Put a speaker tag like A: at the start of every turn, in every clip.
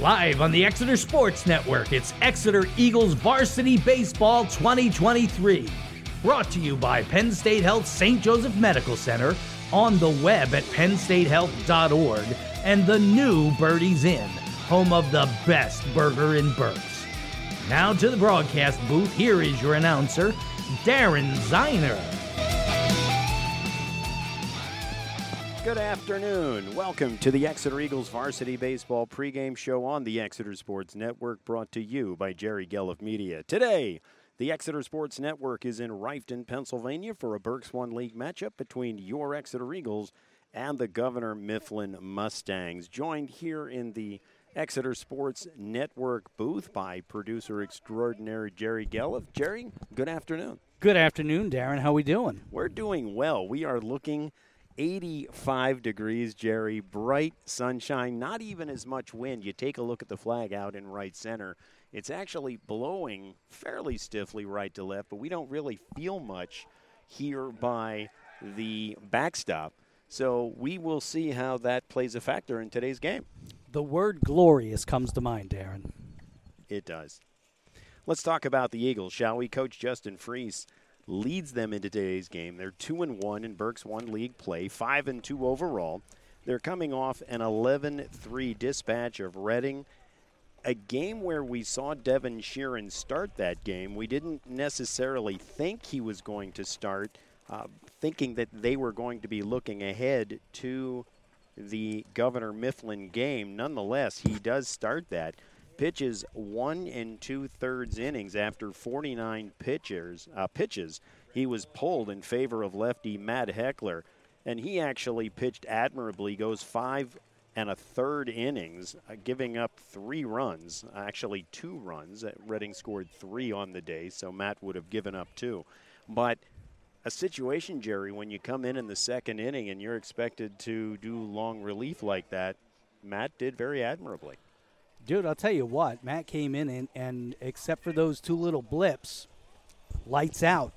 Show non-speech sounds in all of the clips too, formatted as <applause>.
A: Live on the Exeter Sports Network, it's Exeter Eagles Varsity Baseball 2023. Brought to you by Penn State Health St. Joseph Medical Center, on the web at pennstatehealth.org, and the new Birdie's Inn, home of the best burger in Berks. Now to the broadcast booth, here is your announcer, Darren Ziner.
B: Good afternoon. Welcome to the Exeter Eagles Varsity Baseball pregame show on the Exeter Sports Network, brought to you by Jerry Gelliff Media. Today, the Exeter Sports Network is in Reiffton, Pennsylvania for a Berks One League matchup between your Exeter Eagles and the Governor Mifflin Mustangs. Joined here in the Exeter Sports Network booth by producer extraordinary Jerry Gelliff. Jerry, good afternoon.
C: Good afternoon, Darren. How are we doing?
B: We're doing well. We are looking 85 degrees, Jerry. Bright sunshine, not even as much wind. You take a look at the flag out in right center. It's actually blowing fairly stiffly right to left, but we don't really feel much here by the backstop. So we will see how that plays a factor in today's game.
C: The word glorious comes to mind, Darren.
B: It does. Let's talk about the Eagles, shall we? Coach Justin Freese leads them into today's game. They're two and one in Berks One League play, five and two overall. They're coming off an 11-3 dispatch of Reading. A game where we saw Devin Sheeran start that game. We didn't necessarily think he was going to start, uh, thinking that they were going to be looking ahead to the Governor Mifflin game. Nonetheless, he does start that pitches one and two thirds innings after 49 pitchers uh, pitches. He was pulled in favor of lefty Matt Heckler, and he actually pitched admirably. Goes five and a third innings, uh, giving up three runs, actually two runs. Uh, Reading scored three on the day, so Matt would have given up two. But a situation, Jerry, when you come in in the second inning and you're expected to do long relief like that, Matt did very admirably.
C: Dude, I'll tell you what, Matt came in and, and except for those two little blips, lights out.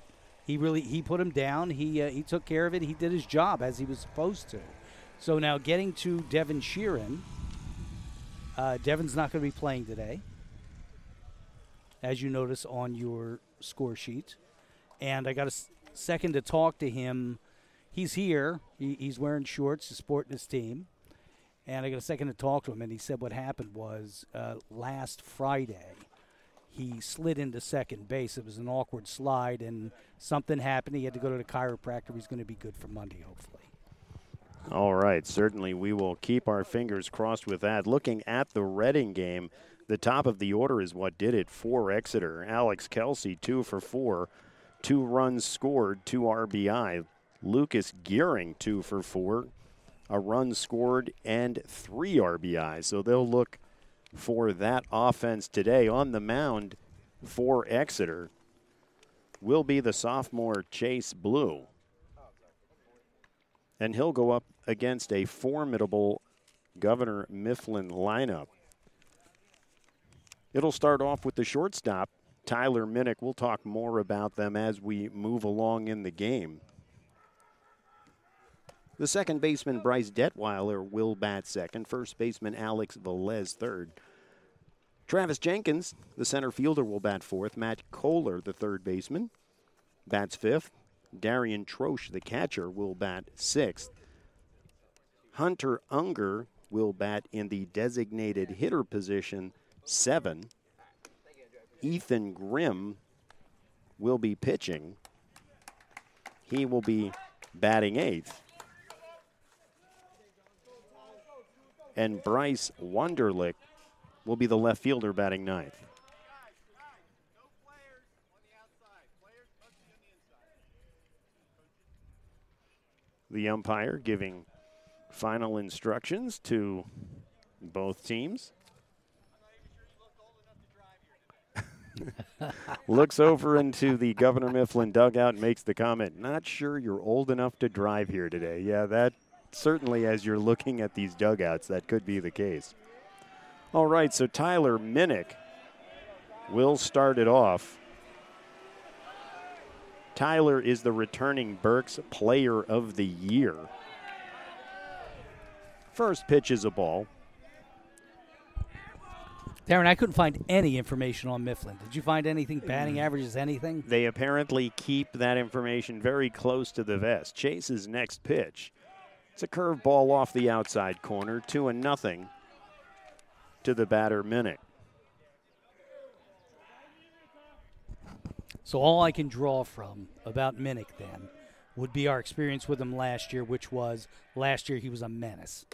C: He really he put him down. He uh, he took care of it. He did his job as he was supposed to. So now getting to Devin Sheeran. Uh, Devin's not going to be playing today, as you notice on your score sheet. And I got a s- second to talk to him. He's here. He, he's wearing shorts, he's supporting his team and I got a second to talk to him, and he said what happened was uh, last Friday he slid into second base. It was an awkward slide, and something happened. He had to go to the chiropractor. He's going to be good for Monday, hopefully.
B: All right, certainly we will keep our fingers crossed with that. Looking at the Reading game, the top of the order is what did it for Exeter. Alex Kelsey, two for four, two runs scored, two RBI. Lucas Gearing, two for four, a run scored, and three RBIs. So they'll look for that offense today. On the mound for Exeter will be the sophomore Chase Blue. And he'll go up against a formidable Governor Mifflin lineup. It'll start off with the shortstop, Tyler Minnick. We'll talk more about them as we move along in the game. The second baseman, Bryce Detweiler, will bat second. First baseman, Alex Velez, third. Travis Jenkins, the center fielder, will bat fourth. Matt Kohler, the third baseman, bats fifth. Darian Troche, the catcher, will bat sixth. Hunter Unger will bat in the designated hitter position, seven. Ethan Grimm will be pitching. He will be batting eighth. And Bryce Wunderlich will be the left fielder batting ninth. The umpire giving final instructions to both teams. <laughs> Looks over into the Governor Mifflin dugout and makes the comment, Not sure you're old enough to drive here today. Yeah, that certainly as you're looking at these dugouts, that could be the case. All right, so Tyler Minnick will start it off. Tyler is the returning Berks Player of the Year. First pitch is a ball.
C: Darren, I couldn't find any information on Mifflin. Did you find anything? Batting averages, anything?
B: They apparently keep that information very close to the vest. Chase's next pitch. It's a curveball off the outside corner, two and nothing to the batter Minnick.
C: So all I can draw from about Minnick then would be our experience with him last year, which was last year he was a menace.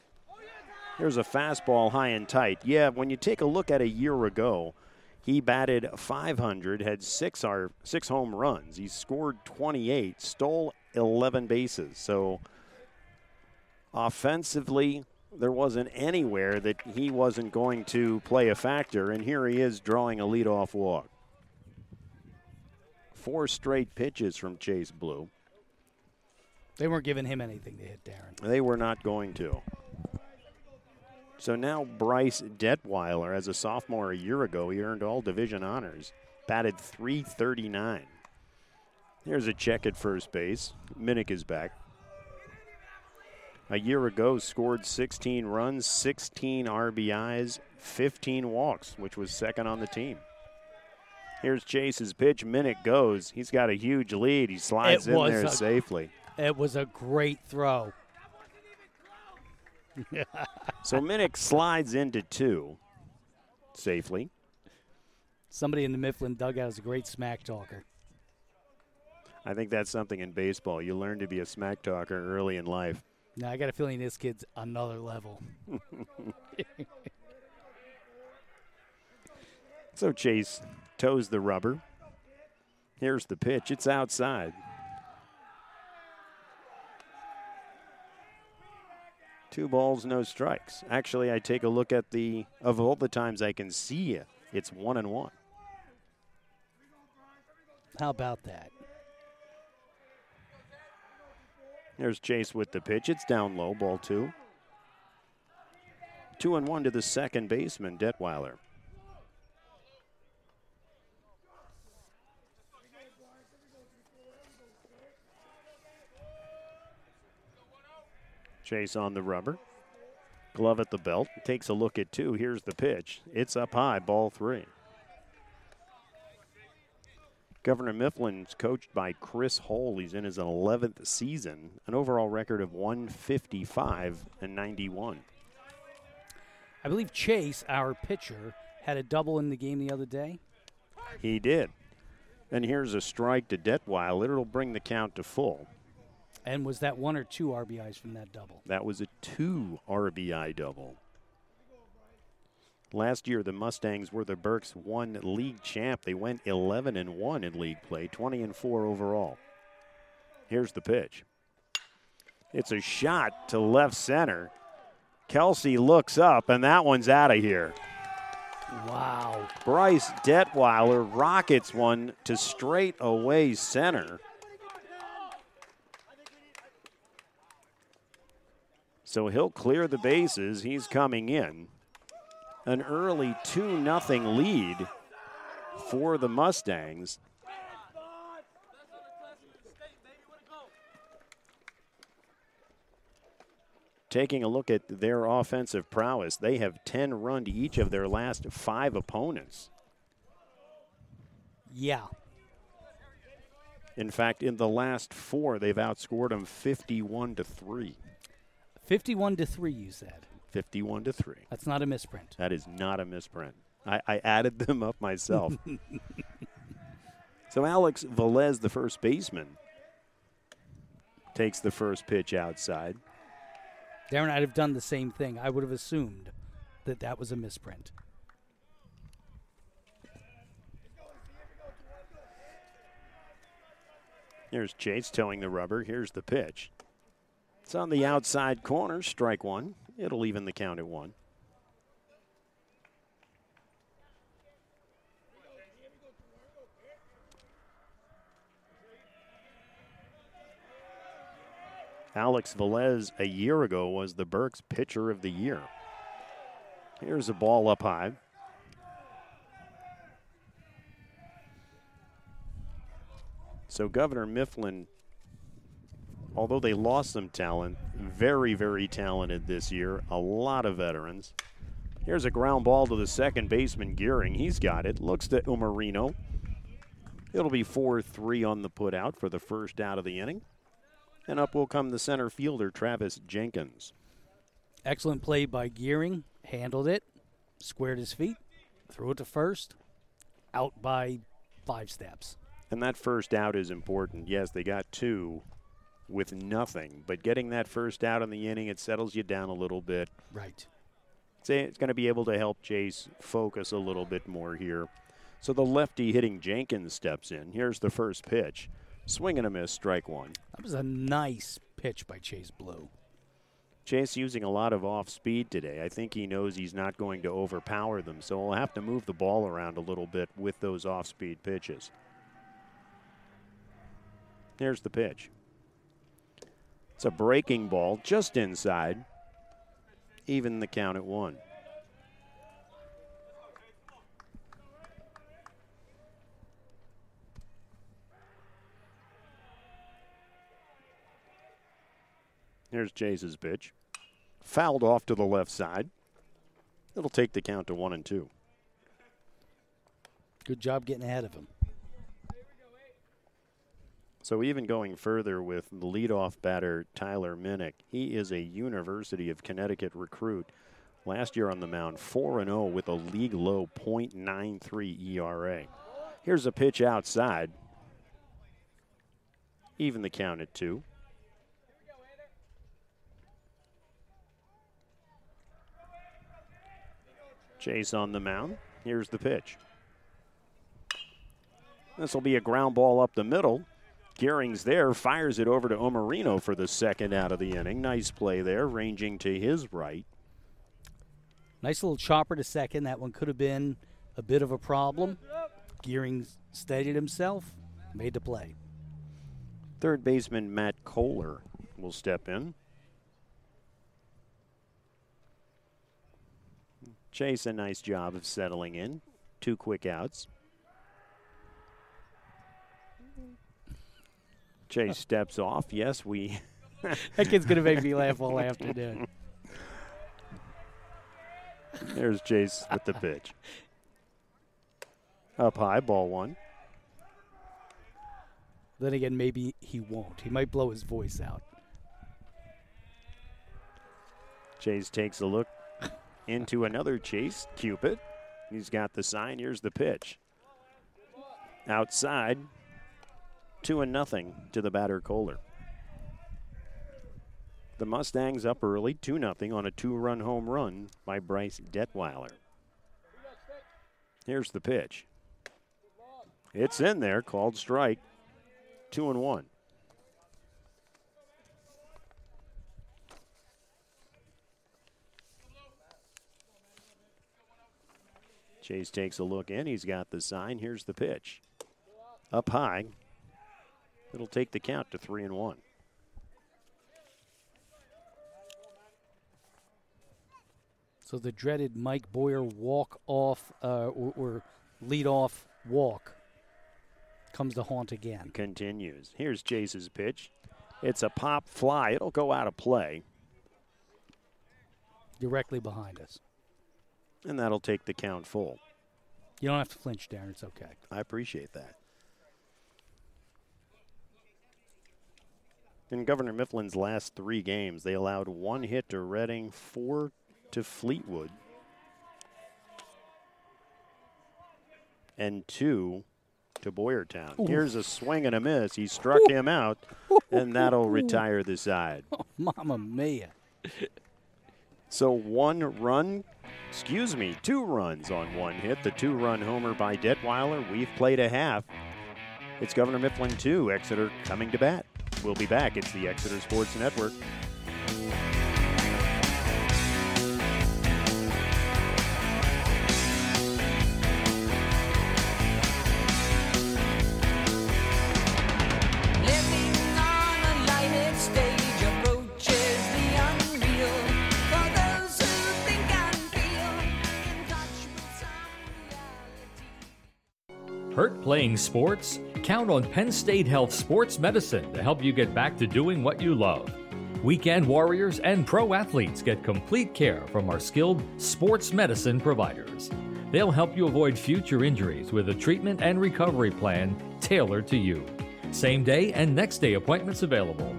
B: Here's a fastball high and tight. Yeah, when you take a look at a year ago, he batted 500, had six our six home runs. He scored 28, stole 11 bases. So offensively, there wasn't anywhere that he wasn't going to play a factor, and here he is drawing a leadoff walk. Four straight pitches from Chase Blue.
C: They weren't giving him anything to hit Darren.
B: They were not going to. So now Bryce Detweiler, as a sophomore a year ago, he earned all division honors, batted 339. Here's a check at first base. Minnick is back. A year ago, scored 16 runs, 16 RBIs, 15 walks, which was second on the team. Here's Chase's pitch. Minnick goes. He's got a huge lead. He slides
C: It
B: in there
C: a-
B: safely.
C: It was a great throw. <laughs>
B: So Minnick slides into two safely.
C: Somebody in the Mifflin dugout is a great smack talker.
B: I think that's something in baseball. You learn to be a smack talker early in life.
C: Now I got a feeling this kid's another level. <laughs>
B: So Chase toes the rubber. Here's the pitch. It's outside. Two balls, no strikes. Actually, I take a look at the of all the times I can see it, it's one and one.
C: How about that?
B: There's Chase with the pitch. It's down low, ball two. Two and one to the second baseman, Detweiler. Chase on the rubber. Glove at the belt. Takes a look at two. Here's the pitch. It's up high, ball three. Governor Mifflin's coached by Chris Hole. He's in his 11th season, an overall record of 155 and 91.
C: I believe Chase, our pitcher, had a double in the game the other day.
B: He did. And here's a strike to Detweiler. It'll bring the count to full.
C: And was that one or two RBIs from that double?
B: That was a two RBI double. Last year, the Mustangs were the Berks one league champ. They went 11 and 1 in league play, 20 and 4 overall. Here's the pitch. It's a shot to left center. Kelsey looks up, and that one's out of here.
C: Wow.
B: Bryce Detweiler rockets one to straight away center. So he'll clear the bases. He's coming in. An early 2 0 lead for the Mustangs. Taking a look at their offensive prowess, they have 10 run to each of their last five opponents.
C: Yeah.
B: In fact, in the last four, they've outscored them 51 to 3.
C: 51 to 3, you said.
B: 51 to 3.
C: That's not a misprint.
B: That is not a misprint. I, I added them up myself. <laughs> so Alex Velez, the first baseman, takes the first pitch outside.
C: Darren, I'd have done the same thing. I would have assumed that that was a misprint.
B: Here's Chase towing the rubber. Here's the pitch. It's on the outside corner, strike one. It'll even the count at one. Alex Velez a year ago was the Berks pitcher of the year. Here's a ball up high. So Governor Mifflin, although they lost some talent, very, very talented this year. A lot of veterans. Here's a ground ball to the second baseman, Gearing. He's got it. Looks to Umarino. It'll be 4 3 on the putout for the first out of the inning. And up will come the center fielder, Travis Jenkins.
C: Excellent play by Gearing. Handled it, squared his feet, threw it to first, out by five steps.
B: And that first out is important. Yes, they got two with nothing, but getting that first out in the inning, it settles you down a little bit.
C: Right.
B: It's going to be able to help Chase focus a little bit more here. So the lefty hitting Jenkins steps in. Here's the first pitch. Swing and a miss, strike one.
C: That was a nice pitch by Chase Blue.
B: Chase using a lot of off speed today. I think he knows he's not going to overpower them, so he'll have to move the ball around a little bit with those off speed pitches. Here's the pitch. It's a breaking ball just inside. Even the count at one. Here's Chase's pitch. Fouled off to the left side. It'll take the count to one and two.
C: Good job getting ahead of him.
B: So even going further with the leadoff batter Tyler Minnick, he is a University of Connecticut recruit. Last year on the mound, 4 0 with a league low .93 ERA. Here's a pitch outside. Even the count at two. Chase on the mound. Here's the pitch. This will be a ground ball up the middle. Gearing's there, fires it over to Omarino for the second out of the inning. Nice play there, ranging to his right.
C: Nice little chopper to second. That one could have been a bit of a problem. Gearing steadied himself, made the play.
B: Third baseman Matt Kohler will step in. Chase, a nice job of settling in. Two quick outs. Chase steps off. Yes, we. <laughs>
C: that kid's going to make me laugh all afternoon.
B: There's Chase with the pitch. Up high, ball one.
C: Then again, maybe he won't. He might blow his voice out.
B: Chase takes a look into another chase. Cupid. He's got the sign. Here's the pitch. Outside. Two and nothing to the batter Kohler. The Mustangs up early, 2 0 on a two run home run by Bryce Detweiler. Here's the pitch. It's in there, called strike. Two and one. Chase takes a look in. He's got the sign. Here's the pitch. Up high. It'll take the count to three and one.
C: So the dreaded Mike Boyer walk off uh, or, or lead off walk comes to haunt again.
B: Continues. Here's Chase's pitch. It's a pop fly. It'll go out of play.
C: Directly behind us
B: and that'll take the count full.
C: You don't have to flinch, Darren. It's okay.
B: I appreciate that. In Governor Mifflin's last three games, they allowed one hit to Reading, four to Fleetwood, and two to Boyertown. Ooh. Here's a swing and a miss. He struck Ooh. him out, and that'll retire the side. <laughs>
C: Oh, Mama mia.
B: So one run excuse me, two runs on one hit. The two run homer by Detweiler. We've played a half. It's Governor Mifflin 2, Exeter coming to bat. We'll be back. It's the Exeter Sports Network.
D: Hurt playing sports? Count on Penn State Health Sports Medicine to help you get back to doing what you love. Weekend warriors and pro athletes get complete care from our skilled sports medicine providers. They'll help you avoid future injuries with a treatment and recovery plan tailored to you. Same day and next day appointments available.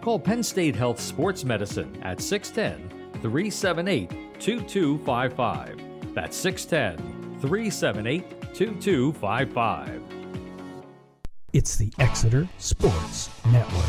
D: Call Penn State Health Sports Medicine at 610 378 2255. That's 610 378 2255.
A: It's the Exeter Sports Network.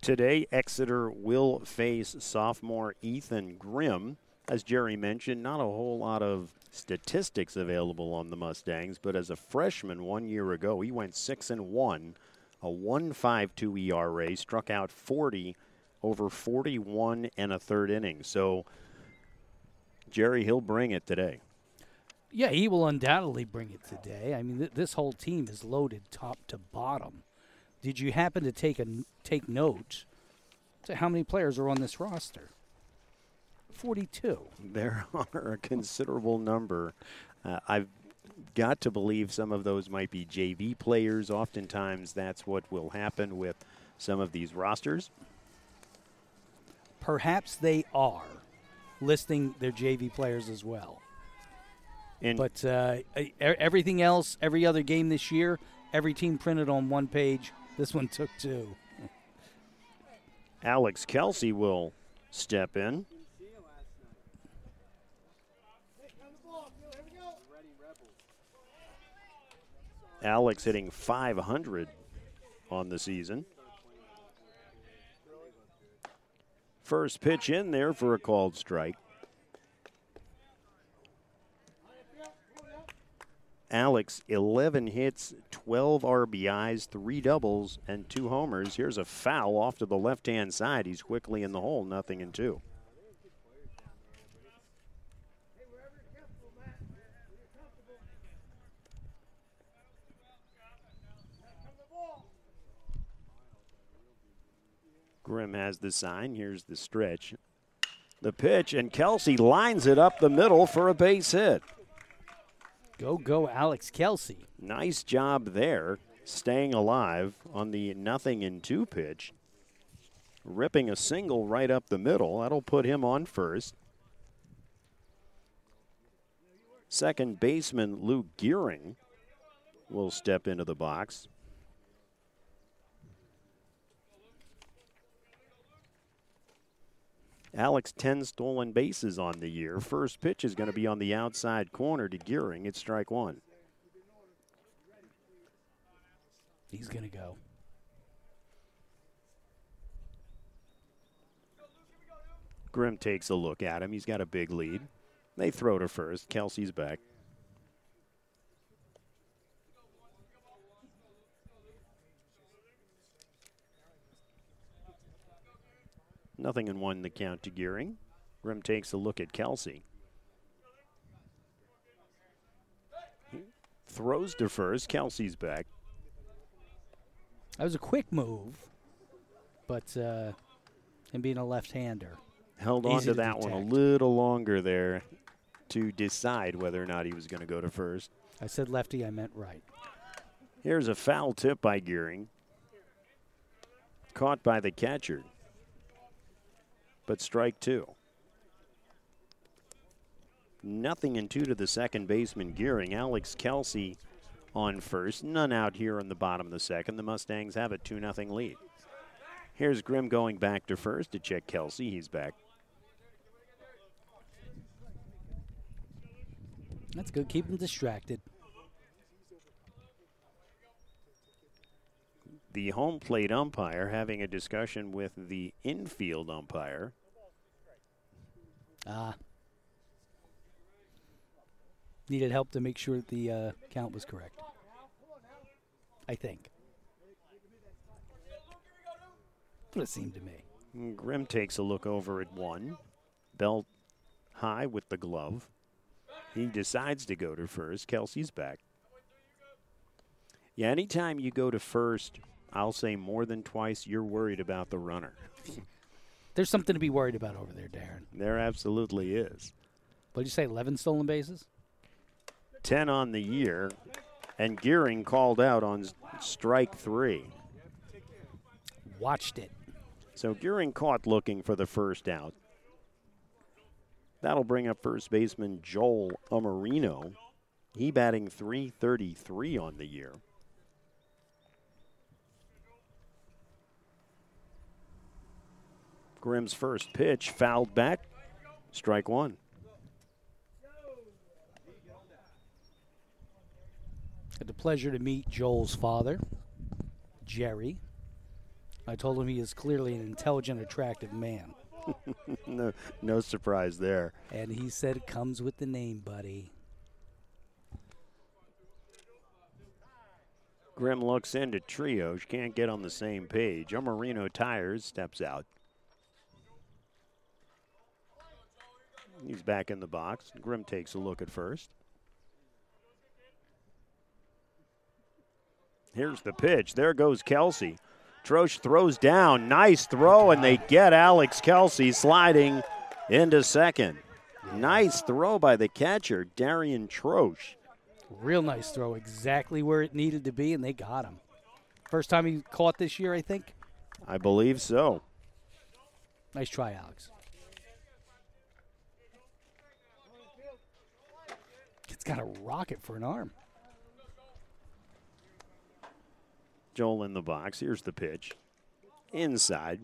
B: Today, Exeter will face sophomore Ethan Grimm. As Jerry mentioned, not a whole lot of statistics available on the Mustangs, but as a freshman one year ago, he went 6 and 1, a 1.52 ERA, struck out 40 over 41 and a third inning. So, Jerry, he'll bring it today.
C: Yeah, he will undoubtedly bring it today. I mean, th- this whole team is loaded top to bottom. Did you happen to take a take note to how many players are on this roster? Forty-two.
B: There <laughs> are a considerable number. Uh, I've got to believe some of those might be JV players. Oftentimes, that's what will happen with some of these rosters.
C: Perhaps they are listing their JV players as well. But uh, everything else, every other game this year, every team printed on one page. This one took two.
B: Alex Kelsey will step in. Alex hitting 500 on the season. First pitch in there for a called strike. Alex, 11 hits, 12 RBIs, three doubles, and two homers. Here's a foul off to the left hand side. He's quickly in the hole, nothing in two. Grimm has the sign. Here's the stretch. The pitch, and Kelsey lines it up the middle for a base hit.
C: Go, go, Alex Kelsey.
B: Nice job there, staying alive on the nothing in two pitch. Ripping a single right up the middle. That'll put him on first. Second baseman Luke Gearing will step into the box. Alex 10 stolen bases on the year. First pitch is going to be on the outside corner to Gearing. It's strike one.
C: He's going to go.
B: Grimm takes a look at him. He's got a big lead. They throw to first. Kelsey's back. Nothing in one the count to Gearing. Grimm takes a look at Kelsey. Throws to first. Kelsey's back.
C: That was a quick move, but uh, him being a left-hander.
B: Held on to
C: to
B: that one a little longer there to decide whether or not he was going to go to first.
C: I said lefty, I meant right.
B: Here's a foul tip by Gearing. Caught by the catcher. But strike two. Nothing in two to the second baseman Gearing. Alex Kelsey on first. None out here in the bottom of the second. The Mustangs have a 2 0 lead. Here's Grimm going back to first to check Kelsey. He's back.
C: That's good. Keep him distracted.
B: The home plate umpire having a discussion with the infield umpire.
C: Ah. Needed help to make sure that the uh, count was correct. I think. That's what it seemed to me.
B: Grimm takes a look over at one. Belt high with the glove. He decides to go to first. Kelsey's back. Yeah, anytime you go to first, I'll say more than twice, you're worried about the runner. <laughs>
C: There's something to be worried about over there, Darren.
B: There absolutely is.
C: What did you say? 11 stolen bases?
B: 10 on the year, and Gearing called out on strike three.
C: watched it.
B: So Gearing caught looking for the first out. That'll bring up first baseman Joel Amarino. He batting 333 on the year. Grimm's first pitch fouled back. Strike one.
C: Had the pleasure to meet Joel's father, Jerry. I told him he is clearly an intelligent, attractive man. <laughs>
B: no, no surprise there.
C: And he said it comes with the name, buddy.
B: Grimm looks into Trios, can't get on the same page. Amarino tires, steps out. He's back in the box. Grimm takes a look at first. Here's the pitch. There goes Kelsey. Troche throws down. Nice throw, and they get Alex Kelsey sliding into second. Nice throw by the catcher, Darian Troche.
C: Real nice throw, exactly where it needed to be, and they got him. First time he caught this year, I think.
B: I believe so.
C: Nice try, Alex. It's got a rocket for an arm.
B: Joel in the box. Here's the pitch. Inside.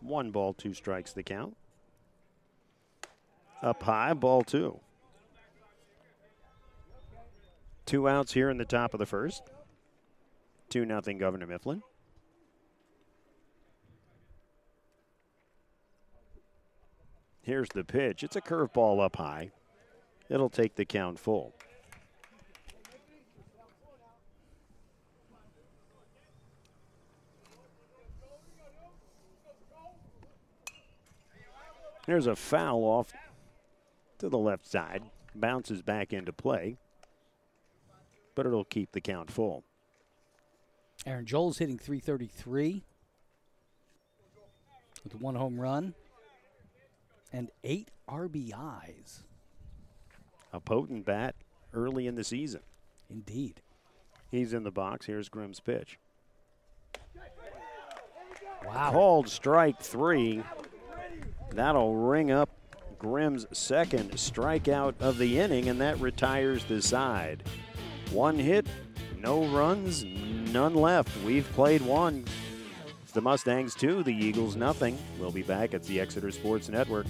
B: One ball, two strikes the count. Up high, ball two. Two outs here in the top of the first. 2 nothing Governor Mifflin. Here's the pitch. It's a curveball up high. It'll take the count full. There's a foul off to the left side. Bounces back into play, but it'll keep the count full.
C: Aaron Joel's hitting 333 with one home run and eight RBIs.
B: A potent bat early in the season.
C: Indeed.
B: He's in the box. Here's Grimm's pitch.
C: Wow.
B: Called strike three. That'll ring up Grimm's second strikeout of the inning, and that retires the side. One hit, no runs, none left. We've played one. It's the Mustangs two, the Eagles nothing. We'll be back at the Exeter Sports Network.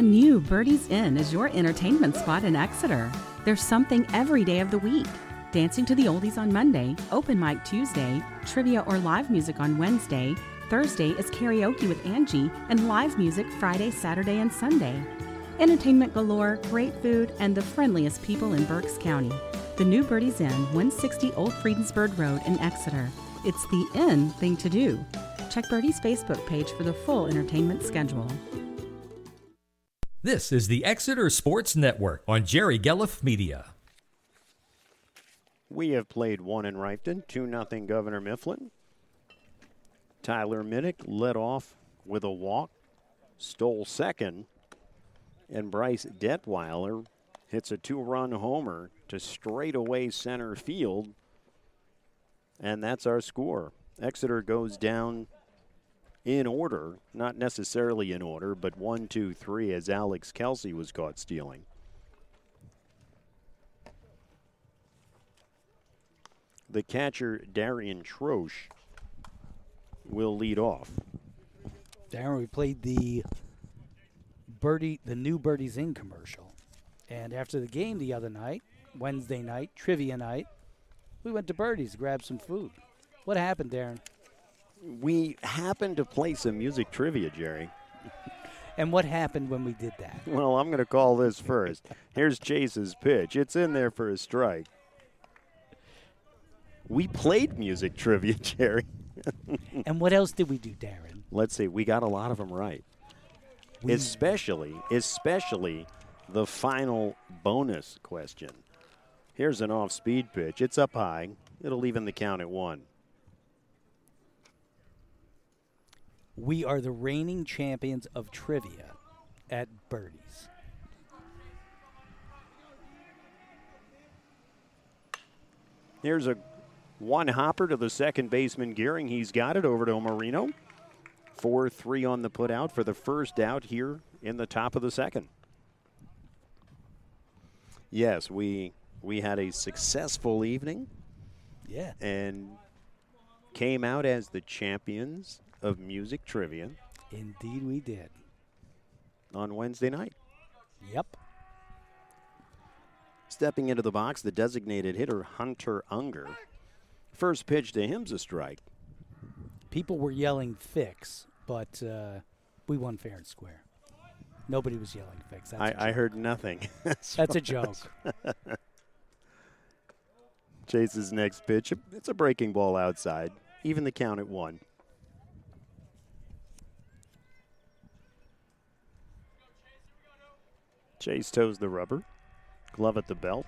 E: The new Birdie's Inn is your entertainment spot in Exeter. There's something every day of the week. Dancing to the Oldies on Monday, open mic Tuesday, trivia or live music on Wednesday. Thursday is karaoke with Angie, and live music Friday, Saturday, and Sunday. Entertainment galore, great food, and the friendliest people in Berks County. The new Birdie's Inn, 160 Old Friedensburg Road in Exeter. It's the in thing to do. Check Birdie's Facebook page for the full entertainment schedule.
D: This is the Exeter Sports Network on Jerry Gelliff Media.
B: We have played one in Reiffton, 2 0 Governor Mifflin. Tyler Minnick led off with a walk, stole second, and Bryce Detweiler hits a two run homer to straightaway center field. And that's our score. Exeter goes down in order, not necessarily in order, but one, two, three, as Alex Kelsey was caught stealing. The catcher, Darian Troche, will lead off.
C: Darren, we played the Birdie, the new Birdies Inn commercial. And after the game the other night, Wednesday night, trivia night, we went to Birdie's to grab some food. What happened, Darren?
B: We happened to play some music trivia, Jerry.
C: And what happened when we did that? <laughs>
B: Well, I'm going to call this first. Here's Chase's pitch. It's in there for a strike. We played music trivia, <laughs> Jerry.
C: and what else did we do, Darren?
B: Let's see. We got a lot of them right.
C: We-
B: especially, especially the final bonus question. Here's an off speed pitch. It's up high. It'll even the count at one.
C: We are the reigning champions of trivia at Birdies.
B: Here's a one hopper to the second baseman Gearing. He's got it over to Marino. 4 3 on the put out for the first out here in the top of the second. Yes, we we had a successful evening
C: Yeah.
B: and came out as the champions of music trivia
C: Indeed, we did.
B: on Wednesday night.
C: Yep.
B: Stepping into the box, the designated hitter Hunter Unger. First pitch to him's a strike.
C: People were yelling fix, but uh, we won fair and square. Nobody was yelling fix.
B: I, I heard nothing. <laughs>
C: That's a joke.
B: Chase's next pitch. It's a breaking ball outside. Even the count at one. Chase toes the rubber. Glove at the belt.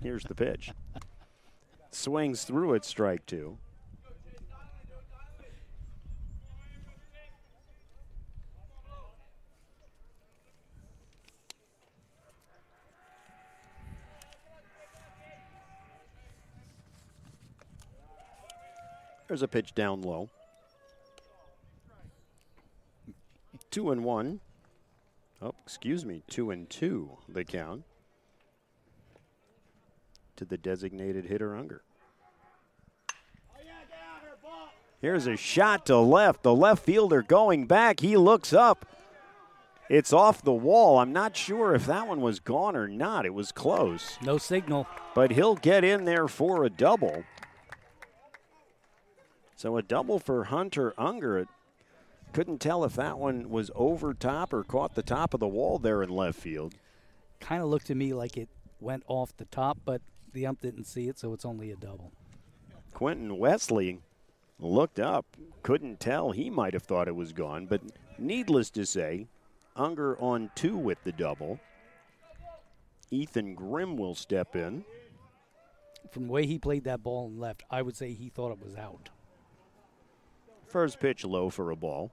B: Here's the pitch. Swings through it, strike two. There's a pitch down low. Two and one. Oh, excuse me, two and two, the count. To the designated hitter Unger. Here's a shot to left. The left fielder going back. He looks up. It's off the wall. I'm not sure if that one was gone or not. It was close.
C: No signal.
B: But he'll get in there for a double. So a double for Hunter Unger. Couldn't tell if that one was over top or caught the top of the wall there in left field.
C: Kind of looked to me like it went off the top, but the ump didn't see it, so it's only a double.
B: Quentin Wesley looked up, couldn't tell. He might have thought it was gone, but needless to say, Unger on two with the double. Ethan Grimm will step in.
C: From the way he played that ball and left, I would say he thought it was out.
B: First pitch low for a ball.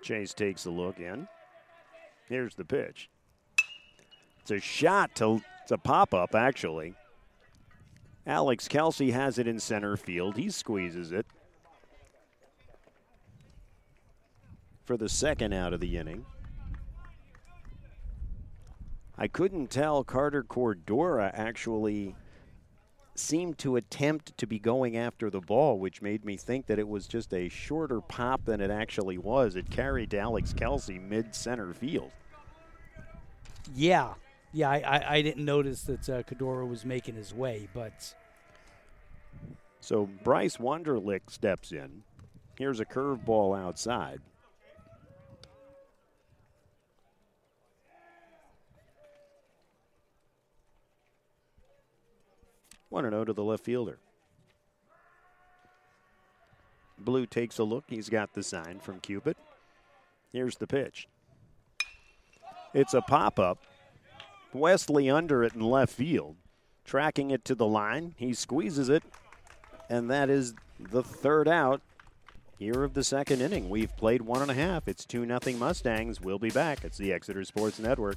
B: Chase takes a look in. Here's the pitch. It's a shot to it's a pop up actually. Alex Kelsey has it in center field. He squeezes it for the second out of the inning. I couldn't tell Carter Cordora actually seemed to attempt to be going after the ball, which made me think that it was just a shorter pop than it actually was. It carried to Alex Kelsey mid center field.
C: Yeah, yeah, I, I, I didn't notice that uh, Kadora was making his way, but
B: So Bryce Wunderlich steps in. Here's a curveball outside. One and 0 to the left fielder. Blue takes a look. He's got the sign from Cupid. Here's the pitch. It's a pop up. Wesley under it in left field. Tracking it to the line. He squeezes it. And that is the third out here of the second inning. We've played one and a half. It's 2 nothing Mustangs. We'll be back. It's the Exeter Sports Network.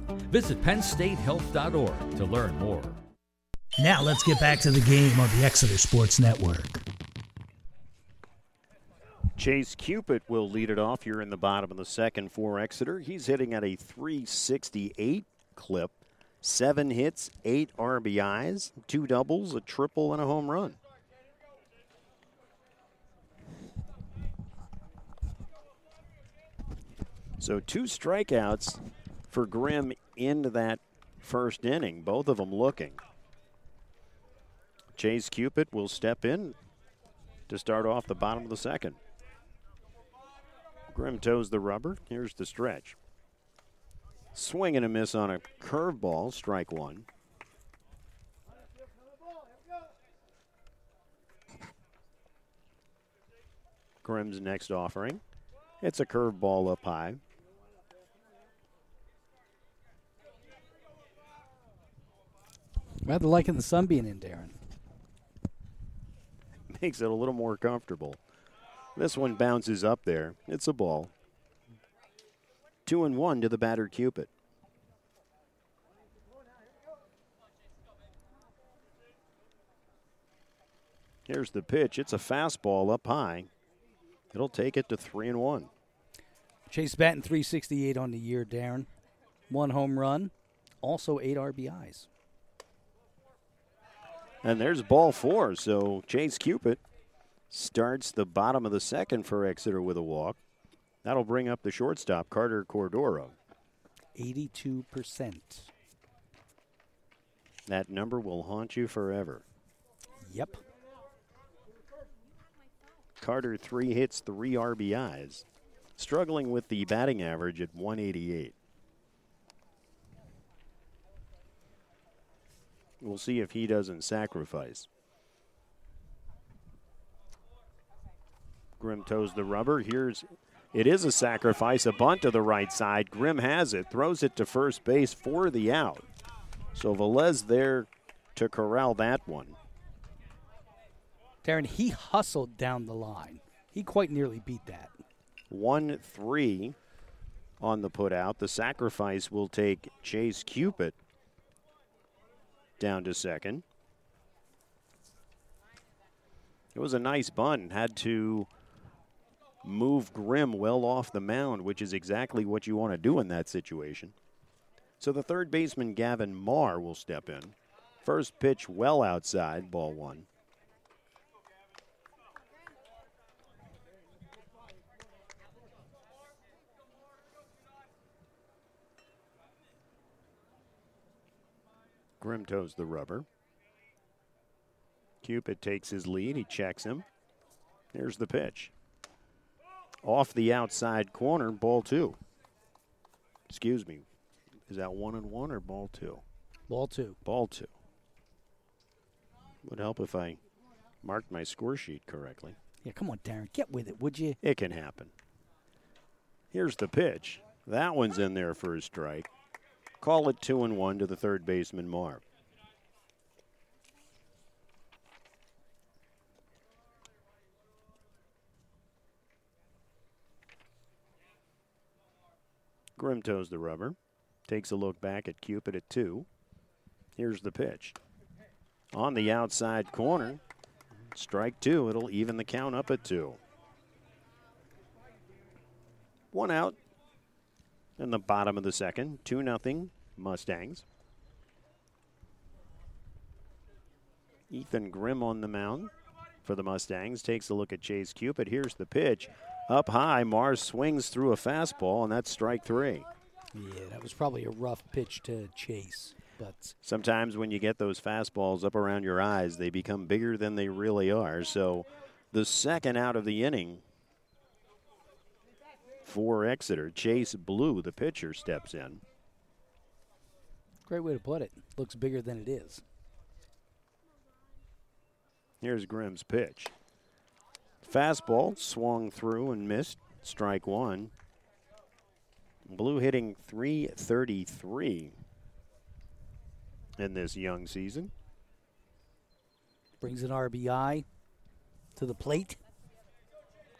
D: Visit PennStateHealth.org to learn more.
A: Now let's get back to the game on the Exeter Sports Network.
B: Chase Cupid will lead it off here in the bottom of the second for Exeter. He's hitting at a 368 clip. Seven hits, eight RBIs, two doubles, a triple, and a home run. So two strikeouts for Grimm into that first inning, both of them looking. Chase Cupid will step in to start off the bottom of the second. Grimm toes the rubber. Here's the stretch. Swing and a miss on a curveball, strike one. Grimm's next offering. It's a curveball up high.
C: Rather liking the sun being in, Darren. <laughs>
B: Makes it a little more comfortable. This one bounces up there. It's a ball. Two and one to the batter Cupid. Here's the pitch. It's a fastball up high. It'll take it to three and one.
C: Chase batting 368 on the year, Darren. One home run, also eight RBIs.
B: And there's ball four. So Chase Cupid starts the bottom of the second for Exeter with a walk. That'll bring up the shortstop, Carter Cordoro.
C: 82%.
B: That number will haunt you forever.
C: Yep.
B: Carter, three hits, three RBIs. Struggling with the batting average at 188. We'll see if he doesn't sacrifice. Grimm toes the rubber. Here's it is a sacrifice, a bunt to the right side. Grimm has it, throws it to first base for the out. So Velez there to corral that one.
C: Darren, he hustled down the line. He quite nearly beat that.
B: 1 3 on the putout. The sacrifice will take Chase Cupid down to second. It was a nice bunt. Had to move Grimm well off the mound, which is exactly what you want to do in that situation. So the third baseman, Gavin Marr, will step in. First pitch well outside, ball one. Grimm toes the rubber. Cupid takes his lead. He checks him. Here's the pitch. Off the outside corner, ball two. Excuse me. Is that one and one or ball two?
C: Ball two.
B: Ball two. Would help if I marked my score sheet correctly.
C: Yeah, come on, Darren. Get with it, would you?
B: It can happen. Here's the pitch. That one's in there for a strike. Call it two and one to the third baseman, Marv. Grimm toes the rubber. Takes a look back at Cupid at two. Here's the pitch. On the outside corner. Strike two. It'll even the count up at two. One out in the bottom of the second. 2 nothing Mustangs. Ethan Grimm on the mound for the Mustangs. Takes a look at Chase Cupid. Here's the pitch. Up high, Marr swings through a fastball, and that's strike three.
C: Yeah, that was probably a rough pitch to chase. But
B: Sometimes when you get those fastballs up around your eyes, they become bigger than they really are. So the second out of the inning for Exeter, Chase Blue, the pitcher, steps in.
C: Great way to put it. Looks bigger than it is.
B: Here's Grimm's pitch. Fastball swung through and missed. Strike one. Blue hitting 333 in this young season.
C: Brings an RBI to the plate.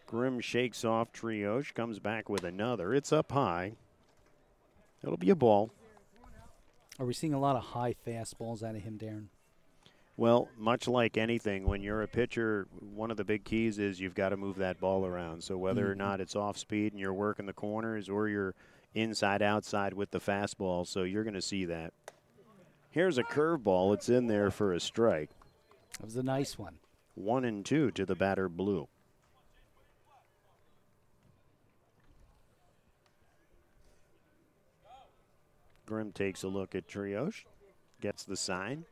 B: Grimm shakes off Troche, comes back with another. It's up high. It'll be a ball.
C: Are we seeing a lot of high fastballs out of him, Darren?
B: Well, much like anything, when you're a pitcher, one of the big keys is you've got to move that ball around. So whether or mm-hmm. not it's off speed and you're working the corners or you're inside outside with the fastball, so you're going to see that. Here's a curveball. It's in there for a strike.
C: That was a nice one.
B: One and two to the batter blue. Grimm takes a look at Troche, gets the sign.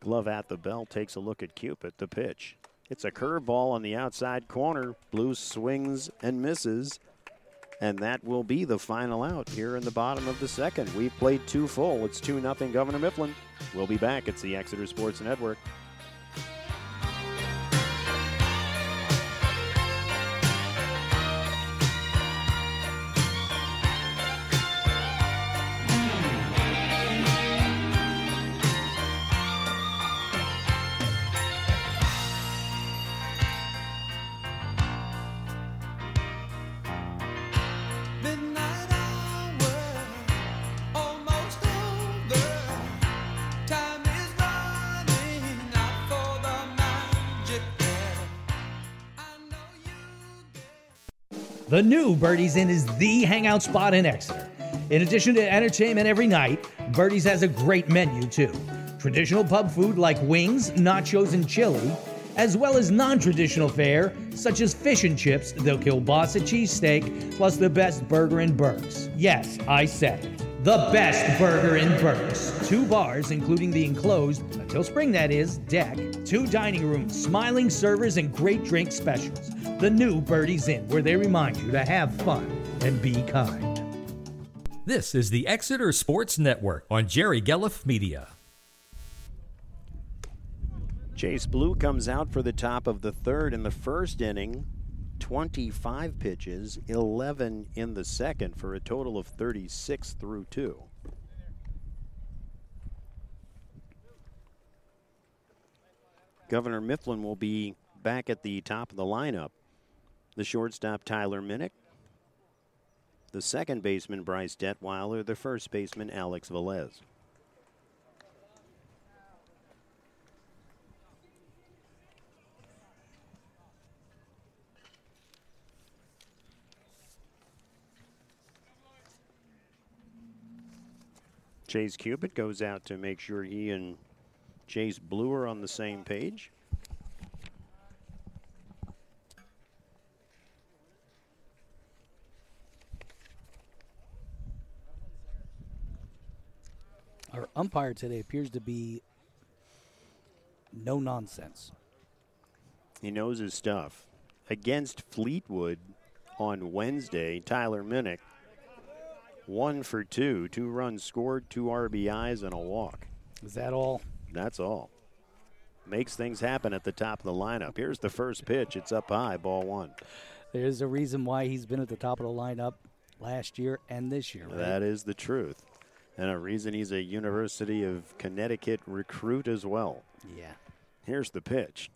B: Glove at the bell takes a look at Cupid, the pitch. It's a curveball on the outside corner. Blue swings and misses. And that will be the final out here in the bottom of the second. We've played two full. It's 2 0 Governor Mifflin. We'll be back. It's the Exeter Sports Network.
F: The
A: new Birdies Inn is the hangout spot in Exeter. In addition to entertainment every night, Birdies has a great menu too. Traditional pub food like wings, nachos, and chili, as well as non traditional fare such as fish and chips, the kielbasa cheesesteak, plus the best burger in Berks. Yes, I said it. The best burger in Berks. Two bars, including the enclosed, until spring that is, deck. Two dining rooms, smiling servers, and great drink specials. The new Birdies Inn, where they remind you to have fun and be kind.
D: This is the Exeter Sports Network on Jerry Gelliff Media.
B: Chase Blue comes out for the top of the third in the first inning. 25 pitches, 11 in the second for a total of 36 through two. Governor Mifflin will be back at the top of the lineup. The shortstop Tyler Minnick, the second baseman Bryce Detweiler, the first baseman Alex Velez. Chase Cupid goes out to make sure he and Chase Blue are on the same page.
C: Our umpire today appears to be no nonsense.
B: He knows his stuff. Against Fleetwood on Wednesday, Tyler Minnick, one for two, two runs scored, two RBIs, and a walk.
C: Is that all?
B: That's all. Makes things happen at the top of the lineup. Here's the first pitch. It's up high, ball one.
C: There's a reason why he's been at the top of the lineup last year and this year, right?
B: That is the truth. And a reason he's a University of Connecticut recruit as well.
C: yeah.
B: Here's the pitch.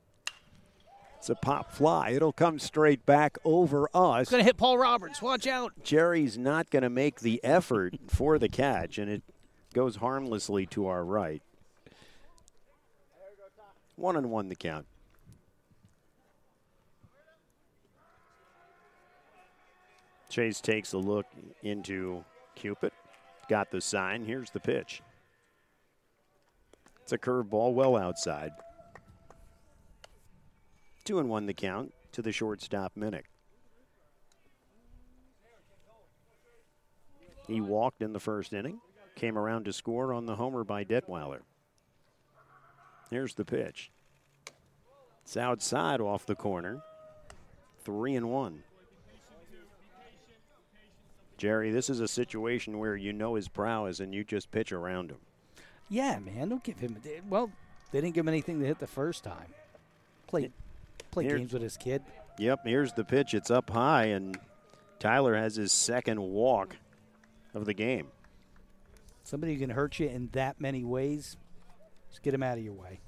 B: It's a pop fly. It'll come straight back over us.
C: It's Gonna hit Paul Roberts. Watch out.
B: Jerry's not going to make the effort for the catch, and it goes harmlessly to our right. One and one the count. Chase takes a look into Cupid. Got the sign. Here's the pitch. It's a curveball well outside. Two and one the count to the shortstop Minnick. He walked in the first inning, came around to score on the homer by Detweiler. Here's the pitch. It's outside off the corner. Three and one. Jerry, this is a situation where you know his prowess and you just pitch around him.
C: Yeah, man. Don't give him. Well, they didn't give him anything to hit the first time. Played, Play
B: Here-
C: games with his kid.
B: Yep, here's the pitch. It's up high, and Tyler has his second walk of the game.
C: Somebody who can hurt you in that many ways, just get him out of your way.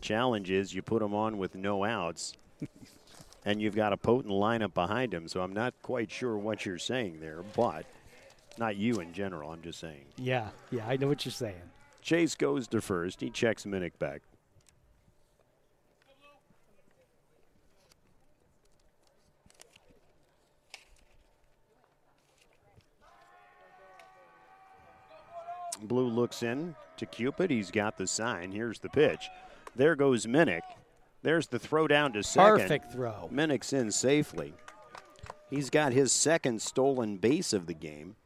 B: Challenge is you put him on with no outs, <laughs> and you've got a potent lineup behind him. So I'm not quite sure what you're saying there, but not you in general. I'm just saying.
C: Yeah, yeah, I know what you're saying.
B: Chase goes to first. He checks Minnick back. Blue looks in to Cupid. He's got the sign. Here's the pitch. There goes Minnick. There's the throw down to second.
C: Perfect throw.
B: Minnick's in safely. He's got his second stolen base of the game.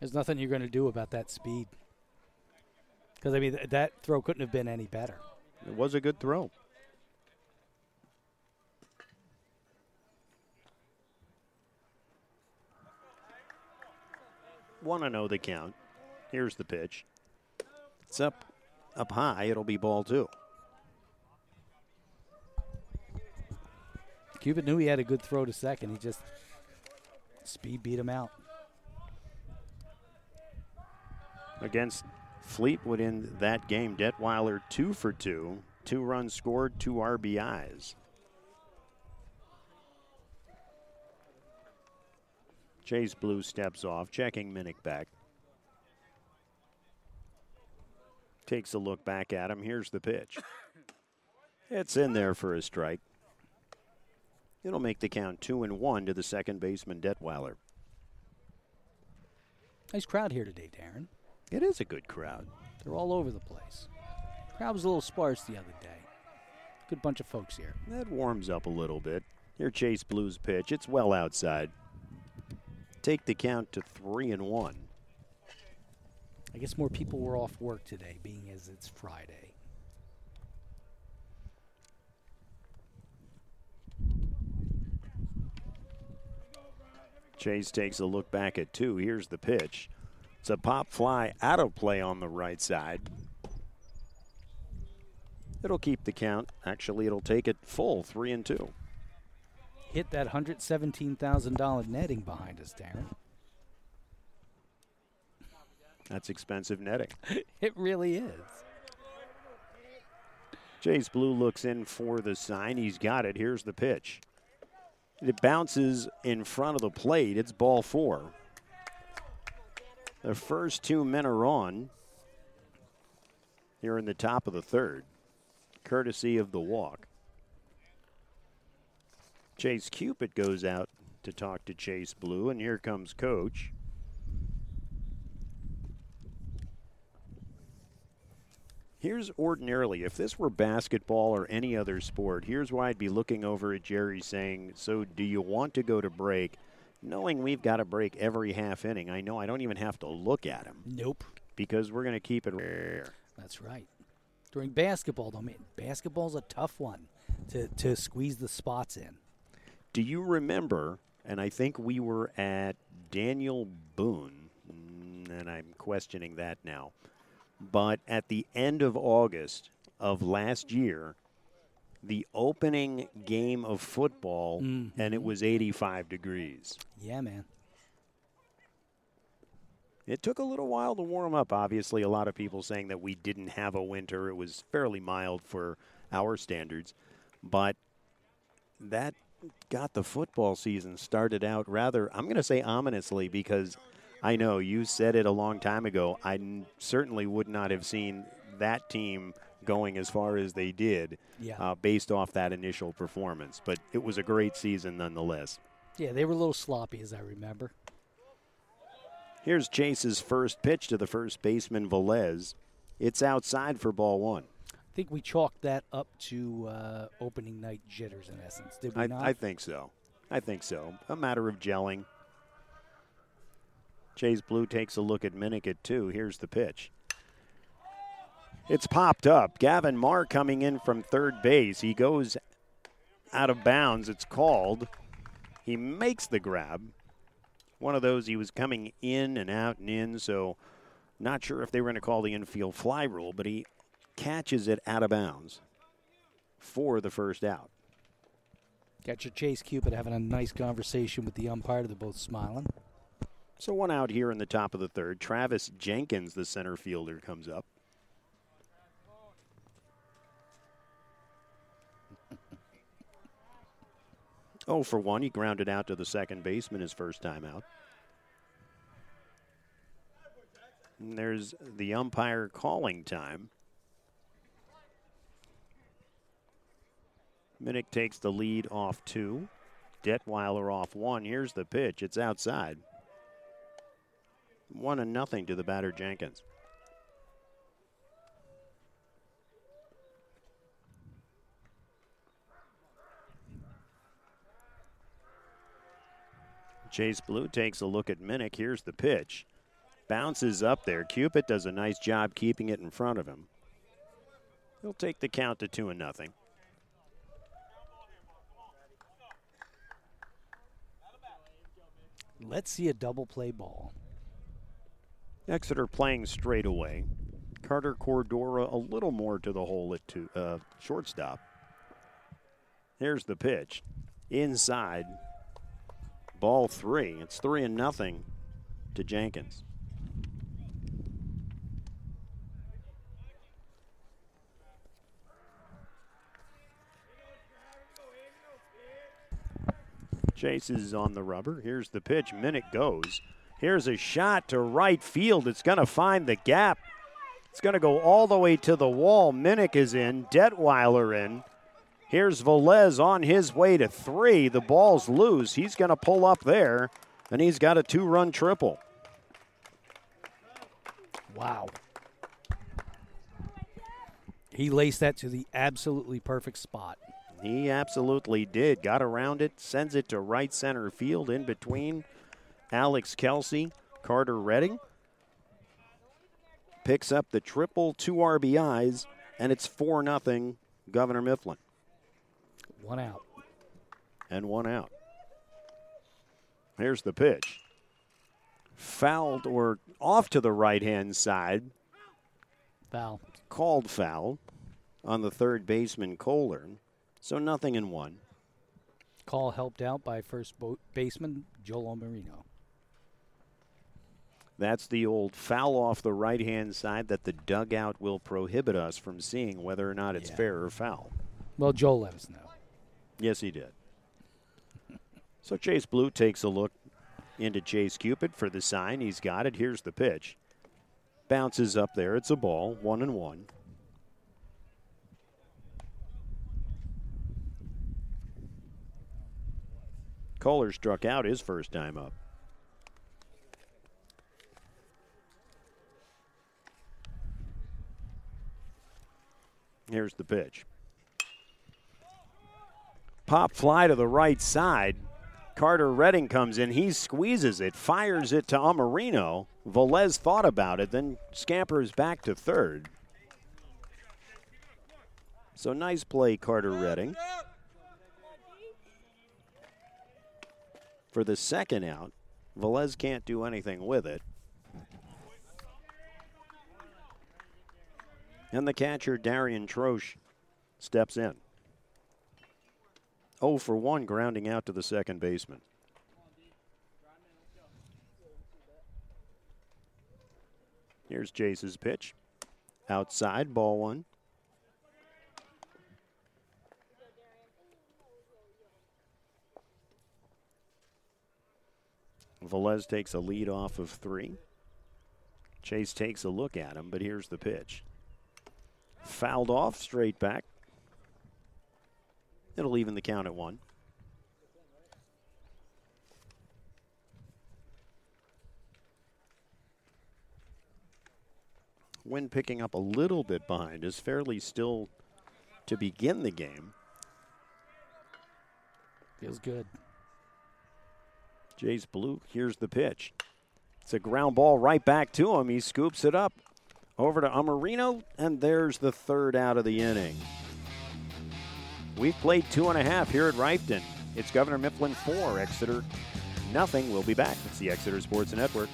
C: There's nothing you're going to do about that speed. Because I mean, th- that throw couldn't have been any better.
B: It was a good throw. Want to know the count. Here's the pitch. It's up up high. It'll be ball two.
C: Cupid knew he had a good throw to second. He just speed beat him out.
B: Against Fleetwood in that game, Detweiler two for two. Two runs scored, two RBIs. Chase Blue steps off, checking Minnick back. Takes a look back at him. Here's the pitch. It's in there for a strike. It'll make the count two and one to the second baseman, Detweiler.
C: Nice crowd here today, Darren.
B: It is a good crowd.
C: They're all over the place. Crowd was a little sparse the other day. Good bunch of folks here.
B: That warms up a little bit. Here, Chase Blues pitch. It's well outside. Take the count to three and one.
C: I guess more people were off work today, being as it's Friday.
B: Chase takes a look back at two. Here's the pitch. It's a pop fly out of play on the right side. It'll keep the count. Actually, it'll take it full three and two.
C: Hit that $117,000 netting behind us, Darren.
B: That's expensive netting. <laughs>
C: It really is.
B: Chase Blue looks in for the sign. He's got it. Here's the pitch. It bounces in front of the plate. It's ball four. The first two men are on here in the top of the third, courtesy of the walk. Chase Cupid goes out to talk to Chase Blue, and here comes Coach. Here's ordinarily, if this were basketball or any other sport, here's why I'd be looking over at Jerry saying, So, do you want to go to break? Knowing we've got to break every half inning, I know I don't even have to look at him
C: Nope.
B: because we're going to keep it rare.
C: That's right. During basketball, though, man, basketball's a tough one to, to squeeze the spots in.
B: Do you remember? And I think we were at Daniel Boone, and I'm questioning that now. But at the end of August of last year, the opening game of football, mm-hmm. and it was 85 degrees.
C: Yeah, man.
B: It took a little while to warm up. Obviously, a lot of people saying that we didn't have a winter. It was fairly mild for our standards, but that got the football season started out rather, I'm going to say ominously because I know you said it a long time ago. I n- certainly would not have seen that team going as far as they did
C: Yeah.
B: uh, based off that initial performance, but it was a great season nonetheless.
C: Yeah, they were a little sloppy, as I remember.
B: Here's Chase's first pitch to the first baseman, Velez. It's outside for ball one.
C: I think we chalked that up to uh, opening night jitters, in essence. Did we
B: I,
C: not?
B: I think so. I think so. A matter of gelling. Chase Blue takes a look at Minnick at two. Here's the pitch. It's popped up. Gavin Marr coming in from third base. He goes out of bounds. It's called. He makes the grab. One of those, he was coming in and out and in, so not sure if they were going to call the infield fly rule, but he catches it out of bounds for the first out.
C: Got your Chase Cupid having a nice conversation with the umpire. They're both smiling.
B: So one out here in the top of the third. Travis Jenkins, the center fielder, comes up. <laughs> Oh, for one, he grounded out to the second baseman his first time out. And there's the umpire calling time. Minnick takes the lead off two. Detweiler off one. Here's the pitch. It's outside. One and nothing to the batter Jenkins. Chase Blue takes a look at Minnick. Here's the pitch. Bounces up there. Cupid does a nice job keeping it in front of him. He'll take the count to two and nothing.
C: Let's see a double play ball.
B: Exeter playing straight away. Carter Cordora a little more to the hole at two, uh, shortstop. Here's the pitch. Inside. Ball three. It's three and nothing to Jenkins. Chase is on the rubber. Here's the pitch. Minnick goes. Here's a shot to right field. It's going to find the gap. It's going to go all the way to the wall. Minnick is in. Detweiler in. Here's Velez on his way to three. The ball's loose. He's going to pull up there, and he's got a two run triple.
C: Wow. He laced that to the absolutely perfect spot.
B: He absolutely did. Got around it, sends it to right center field in between Alex Kelsey, Carter Redding. Picks up the triple, two RBIs, and it's 4 nothing Governor Mifflin.
C: One out.
B: and one out. Here's the pitch. Fouled or off to the right hand side,
C: Foul.
B: called foul on the third baseman Kohler. So nothing in one.
C: Call helped out by first bo- baseman Joel Marino.
B: That's the old foul off the right hand side that the dugout will prohibit us from seeing whether or not it's
C: Yeah.
B: fair or foul.
C: Well, Joel let us know.
B: Yes, he did. So Chase Blue takes a look into Chase Cupid for the sign. He's got it. Here's the pitch. Bounces up there. It's a ball. One and one. Kohler struck out his first time up. Here's the pitch. Pop fly to the right side. Carter Redding comes in. He squeezes it, fires it to Amarino. Velez thought about it, then scampers back to third. So nice play, Carter Redding. For the second out, Velez can't do anything with it. And the catcher, Darian Troche, steps in. 0 for 1 grounding out to the second baseman. Here's Chase's pitch. Outside, ball one. Velez takes a lead off of three. Chase takes a look at him, but here's the pitch. Fouled off, straight back. It'll even the count at one. Win picking up a little bit behind is fairly still to begin the game.
C: Feels good.
B: Chase Blue, here's the pitch. It's a ground ball right back to him. He scoops it up over to Amarino, and there's the third out of the inning. We've played two and a half here at Rifton. It's Governor Mifflin four, Exeter nothing. We'll be back. It's the Exeter Sports Network.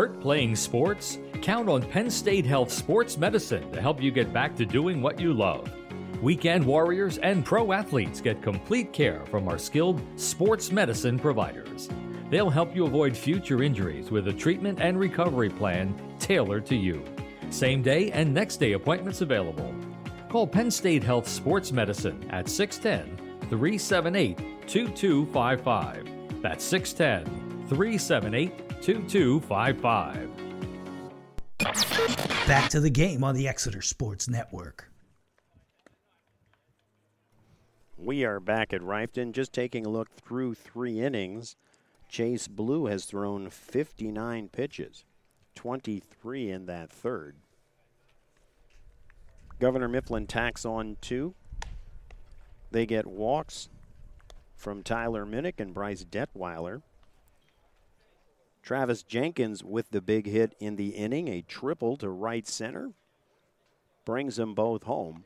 D: Hurt playing sports? Count on Penn State Health Sports Medicine to help you get back to doing what you love. Weekend warriors and pro athletes get complete care from our skilled sports medicine providers. They'll help you avoid future injuries with a treatment and recovery plan tailored to you. Same day and next day appointments available. Call Penn State Health Sports Medicine at 610 378 2255. That's 610 378 2255.
A: Back to the game on the Exeter Sports Network.
B: We are back at Rifton, just taking a look through three innings. Chase Blue has thrown 59 pitches, 23 in that third. Governor Mifflin tacks on two. They get walks from Tyler Minnick and Bryce Detweiler. Travis Jenkins with the big hit in the inning, a triple to right center, brings them both home.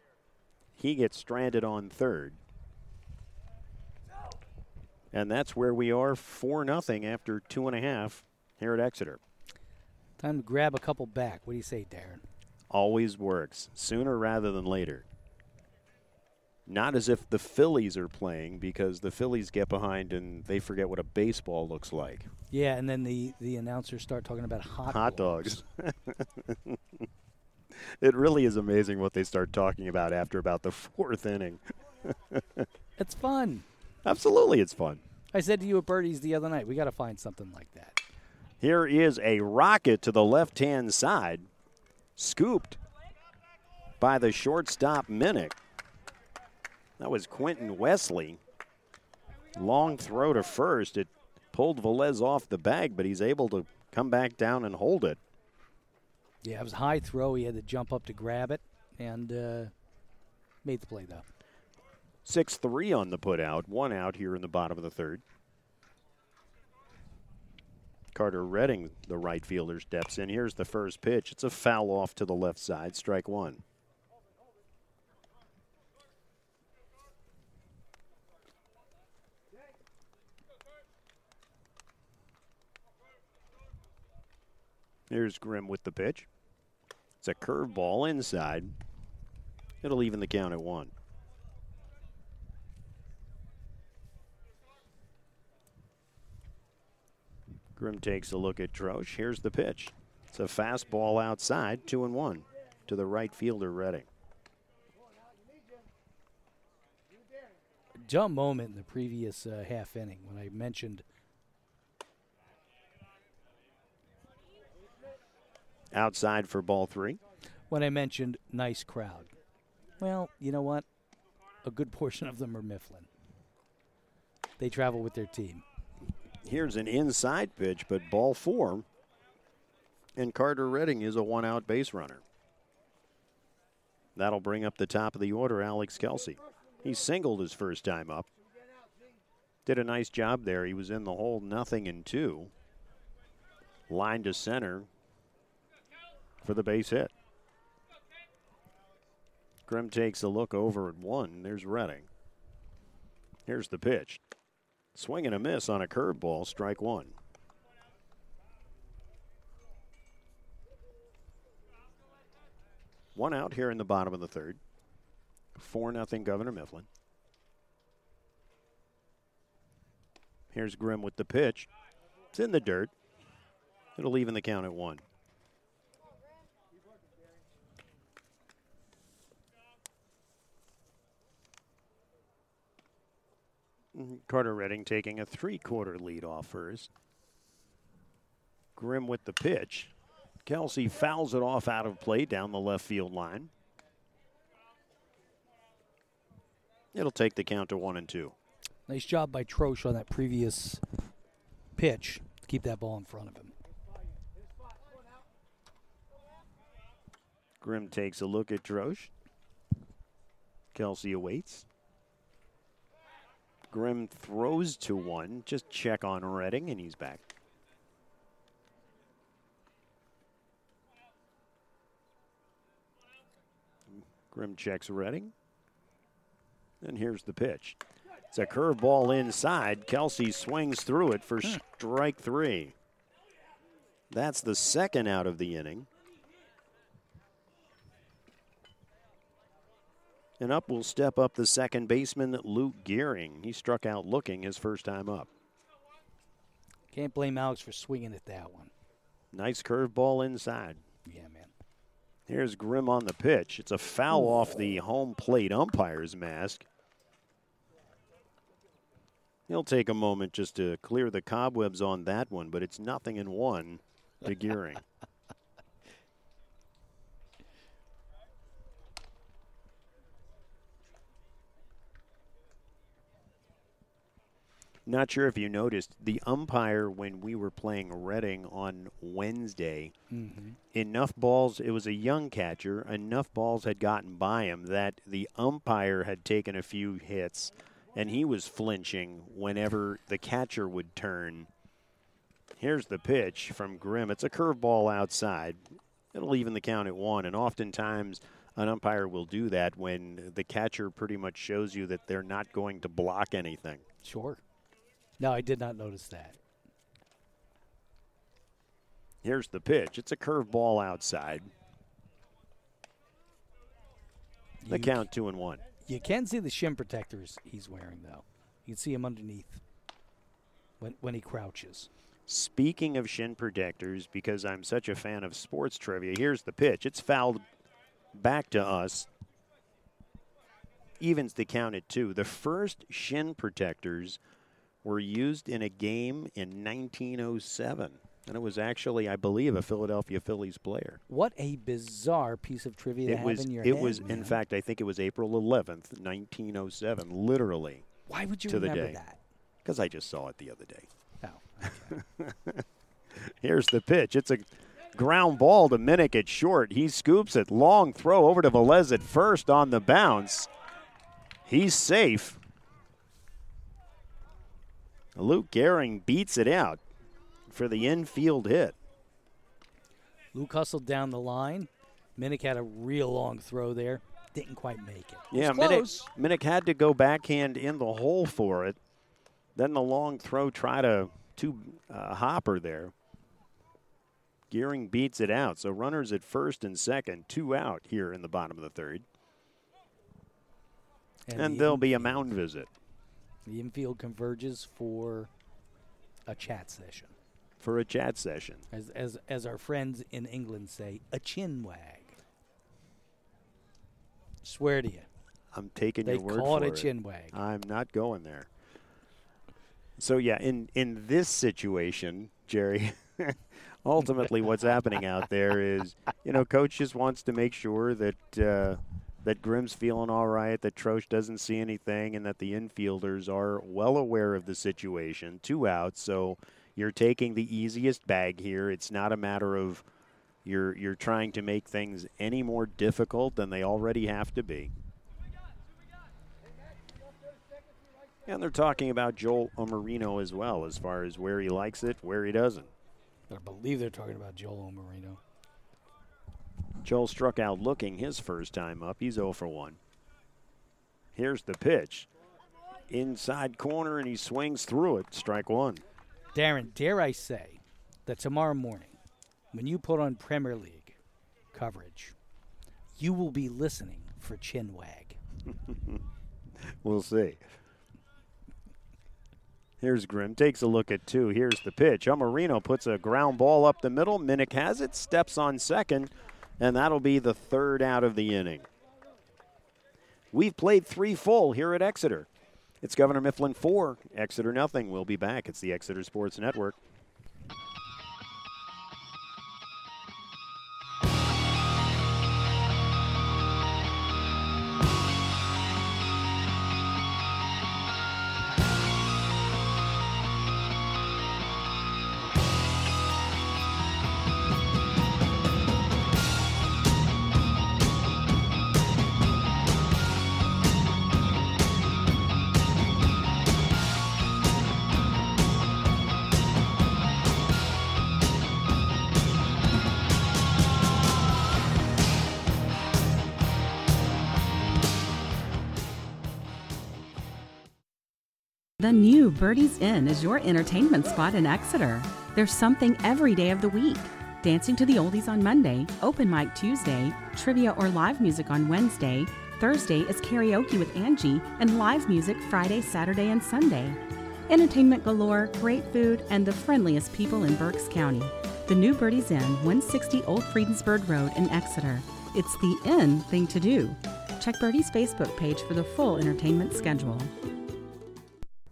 B: He gets stranded on third. And that's where we are 4 nothing after two and a half here at Exeter.
C: Time to grab a couple back. What do you say, Darren?
B: Always works, sooner rather than later. Not as if the Phillies are playing because the Phillies get behind and they forget what a baseball looks like.
C: Yeah, and then the, the announcers start talking about hot,
B: Hot dogs. <laughs> it really is amazing what they start talking about after about the fourth inning. <laughs>
C: It's fun.
B: Absolutely, it's fun.
C: I said to you at Birdies the other night, we got to find something like that.
B: Here is a rocket to the left hand side, scooped by the shortstop Minnick. That was Quentin Wesley. Long throw to first. It pulled Velez off the bag, but he's able to come back down and hold it.
C: Yeah, it was a high throw. He had to jump up to grab it and uh, made the play, though.
B: 6 3 on the put out, one out here in the bottom of the third. Carter Redding, the right fielder, steps in. Here's the first pitch. It's a foul off to the left side, strike one. Here's Grimm with the pitch. It's a curveball inside. It'll even the count at one. Grimm takes a look at Troche. Here's the pitch. It's a fastball outside, two and one to the right fielder Redding.
C: Dumb moment in the previous uh, half inning when I mentioned
B: Outside for ball three.
C: when I mentioned nice crowd. Well, you know what? A good portion of them are Mifflin. They travel with their team.
B: Here's an inside pitch, but ball four. And Carter Redding is a one out base runner. That'll bring up the top of the order, Alex Kelsey. He singled his first time up. Did a nice job there. He was in the hole, nothing in two. Line to center for the base hit. Grimm takes a look over at one. There's Redding. Here's the pitch. Swing and a miss on a curveball, strike one. One out here in the bottom of the third. 4 nothing Governor Mifflin. Here's Grimm with the pitch. It's in the dirt. It'll even the count at one. Carter Redding taking a three quarter lead off first. Grimm with the pitch. Kelsey fouls it off out of play down the left field line. It'll take the count to one and two.
C: Nice job by Troche on that previous pitch to keep that ball in front of him.
B: Grimm takes a look at Troche. Kelsey awaits. Grimm throws to one. Just check on Redding, and he's back. Grimm checks Redding. And here's the pitch. It's a curveball inside. Kelsey swings through it for hmm. strike three. That's the second out of the inning. And up will step up the second baseman, Luke Gearing. He struck out looking his first time up.
C: Can't blame Alex for swinging at that one.
B: Nice curveball inside.
C: Yeah, man.
B: Here's Grimm on the pitch. It's a foul off the home plate umpire's mask. He'll take a moment just to clear the cobwebs on that one, but it's nothing in one to <laughs> Gearing. Not sure if you noticed the umpire when we were playing Reading on Wednesday. Mm-hmm. Enough balls, it was a young catcher, enough balls had gotten by him that the umpire had taken a few hits and he was flinching whenever the catcher would turn. Here's the pitch from Grimm. It's a curveball outside. It'll even the count at one, and oftentimes an umpire will do that when the catcher pretty much shows you that they're not going to block anything.
C: Sure. No, I did not notice that.
B: Here's the pitch. It's a curveball outside. The
C: You-
B: count two and one.
C: You can see the shin protectors he's wearing, though. You can see him underneath when when he crouches.
B: Speaking of shin protectors, because I'm such a fan of sports trivia, here's the pitch. It's fouled back to us. Evens the count at two. The first shin protectors were used in a game in 1907. And it was actually, I believe, a Philadelphia Phillies player.
C: What a bizarre piece of trivia
B: It was,
C: in your
B: it
C: head.
B: was, in fact, I think it was April 11th, 1907, literally,
C: Why would you
B: to the
C: remember
B: day.
C: that?
B: because I just saw it the other day.
C: Oh, <laughs>
B: Here's the pitch. It's a ground ball to Minnick at short. He scoops it. Long throw over to Velez at first on the bounce. He's safe. Luke Gehring beats it out for the infield hit.
C: Luke hustled down the line. Minnick had a real long throw there. Didn't quite make it. It
B: Yeah,
C: was
B: Minnick. Minnick had to go backhand in the hole for it. Then the long throw try to to uh, Hopper there. Gearing beats it out. So runners at first and second, two out here in the bottom of the third. And
C: the
B: there'll be a mound visit
C: The infield converges for a chat session,
B: for a chat session.
C: as as as our friends in England say, a chin wag. Swear to you,
B: I'm taking
C: they
B: your word
C: call
B: for
C: it a chin wag.
B: I'm not going there. So yeah, in in this situation, Jerry, <laughs> ultimately what's happening out there is, you know, coach just wants to make sure that uh, that Grimm's feeling all right, that Troche doesn't see anything, and that the infielders are well aware of the situation. Two outs, so you're taking the easiest bag here. It's not a matter of you're you're trying to make things any more difficult than they already have to be. And they're talking about Joel Omarino as well, as far as where he likes it, where he doesn't.
C: I believe they're talking about Joel Marino.
B: Joel struck out looking his first time up. He's 0 for 1. Here's the pitch. Inside corner, and he swings through it. Strike one.
C: Darren, dare I say that tomorrow morning, when you put on Premier League coverage, you will be listening for Chin Wag. <laughs>
B: We'll see. Here's Grimm. Takes a look at two. Here's the pitch. Omarino puts a ground ball up the middle. Minnick has it, steps on second, and that'll be the third out of the inning. We've played three full here at Exeter. It's Governor Mifflin 4, Exeter nothing. We'll be back. It's the Exeter Sports Network.
E: New Birdie's Inn is your entertainment spot in Exeter. There's something every day of the week. Dancing to the Oldies on Monday, open mic Tuesday, trivia or live music on Wednesday. Thursday is karaoke with Angie, and live music Friday, Saturday, and Sunday. Entertainment galore, great food, and the friendliest people in Berks County. The new Birdie's Inn, 160 Old Friedensburg Road in Exeter. It's the inn thing to do. Check Birdie's Facebook page for the full entertainment schedule.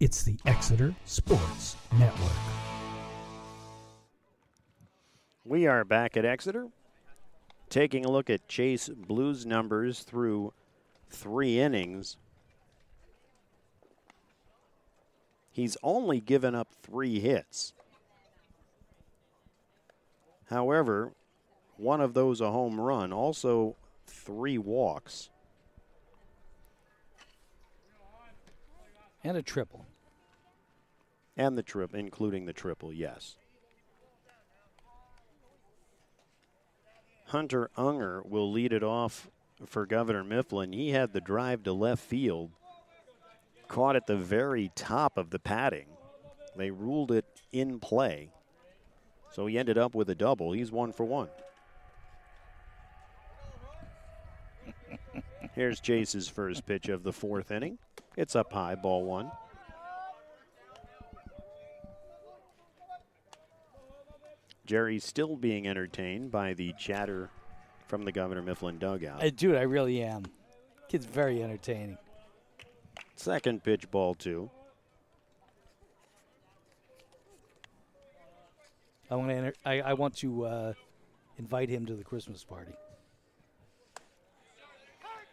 A: It's the Exeter Sports Network.
B: We are back at Exeter, taking a look at Chase Blues numbers through three innings. He's only given up three hits. However, one of those a home run, also three walks.
C: And a triple.
B: And the trip, including the triple, yes. Hunter Unger will lead it off for Governor Mifflin. He had the drive to left field, caught at the very top of the padding. They ruled it in play. So he ended up with a double. He's one for one. <laughs> Here's Chase's first pitch of the fourth inning. It's up high, ball one. Jerry's still being entertained by the chatter from the Governor Mifflin dugout.
C: Uh, dude, I really am. Kid's very entertaining.
B: Second pitch, ball two.
C: I want to. Enter, I, I want to uh, invite him to the Christmas party.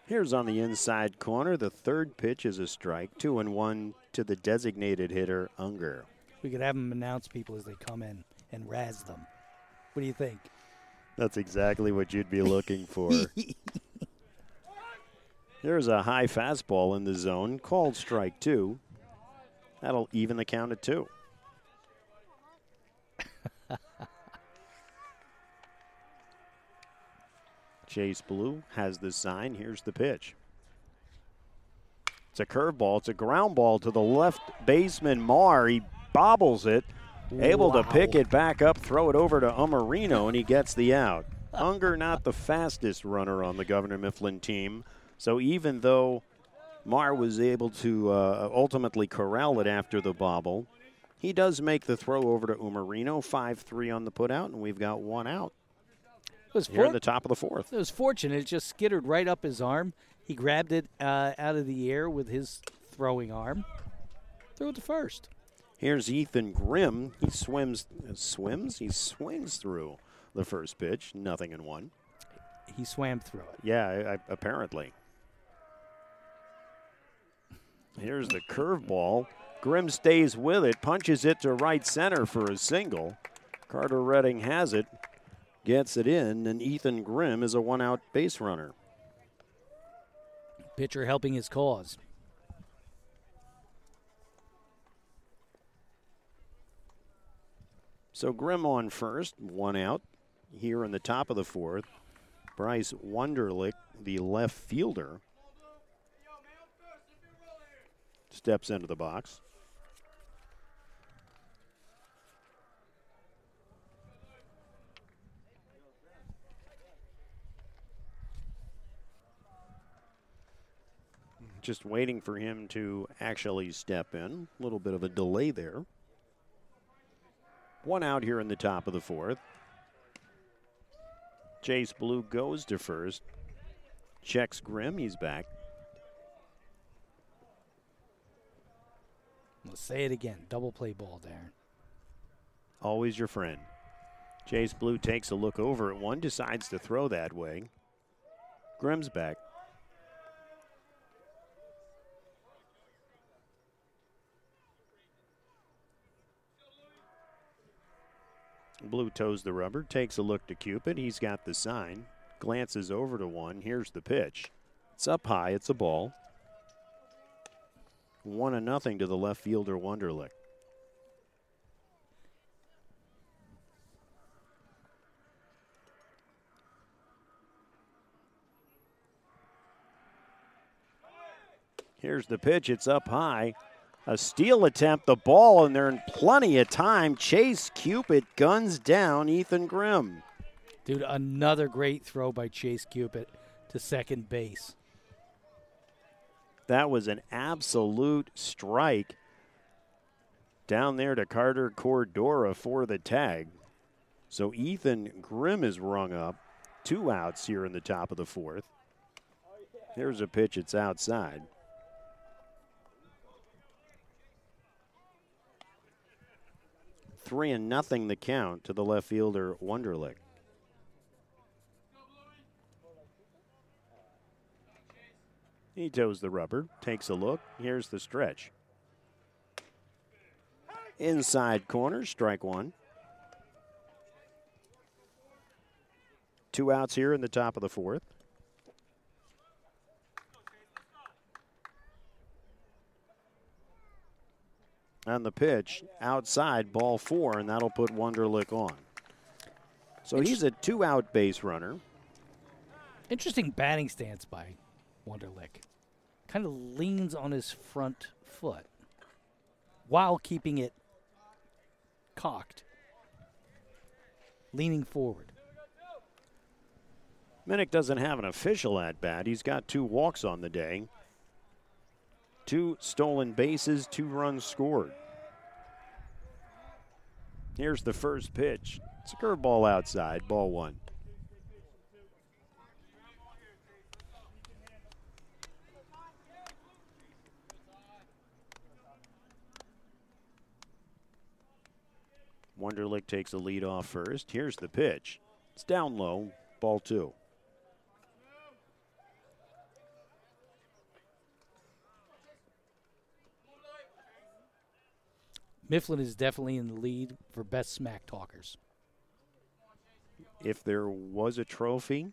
B: Here's on the inside corner. The third pitch is a strike. Two and one to the designated hitter, Unger.
C: We could have him announce people as they come in and razz them. What do you think?
B: That's exactly what you'd be looking <laughs> for. There's a high fastball in the zone, called strike two. That'll even the count at two. <laughs> Chase Blue has the sign. Here's the pitch. It's a curveball. It's a ground ball to the left baseman, Marr. He bobbles it, able to pick it back up, throw it over to Umarino, and he gets the out. Unger not the fastest runner on the Governor Mifflin team. So even though Marr was able to uh, ultimately corral it after the bobble, he does make the throw over to Umarino. 5 3 on the putout, and we've got one out
C: It was,
B: here in
C: for-
B: the top of the fourth.
C: it was fortunate. It just skittered right up his arm. He grabbed it uh, out of the air with his throwing arm. Threw it to first.
B: Here's Ethan Grimm. He swims, uh, swims. He swings through the first pitch. Nothing in one.
C: He swam through it.
B: Yeah, I, I, apparently. Here's the curveball. Grimm stays with it, punches it to right center for a single. Carter Redding has it, gets it in, and Ethan Grimm is a one out base runner.
C: Pitcher helping his cause.
B: So Grimm on first, one out here in the top of the fourth. Bryce Wunderlich, the left fielder, steps into the box. Just waiting for him to actually step in. A little bit of a delay there. One out here in the top of the fourth. Chase Blue goes to first. Checks Grimm. He's back.
C: Let's say it again. Double play ball, Darren.
B: Always your friend. Chase Blue takes a look over at one, decides to throw that way. Grimm's back. Blue toes the rubber, takes a look to Cupid. He's got the sign, glances over to one. Here's the pitch. It's up high, it's a ball. One and nothing to the left fielder Wunderlich. Here's the pitch. It's up high. A steal attempt, the ball, and they're in plenty of time. Chase Cupid guns down Ethan Grimm.
C: Dude, another great throw by Chase Cupid to second base.
B: That was an absolute strike down there to Carter Cordora for the tag. So Ethan Grimm is rung up. Two outs here in the top of the fourth. Here's a pitch, it's outside. Three and nothing the count to the left fielder Wunderlich. He toes the rubber, takes a look. Here's the stretch. Inside corner, strike one. Two outs here in the top of the fourth. On the pitch, outside, ball four, and that'll put Wunderlich on. So he's a two out base runner.
C: Interesting batting stance by Wunderlich. Kind of leans on his front foot while keeping it cocked, leaning forward.
B: Minnick doesn't have an official at bat. He's got two walks on the day, two stolen bases, two runs scored. Here's the first pitch. It's a curveball outside, ball one. Wunderlich takes the lead off first. Here's the pitch. It's down low, ball two.
C: Mifflin is definitely in the lead for best smack talkers.
B: if there was a trophy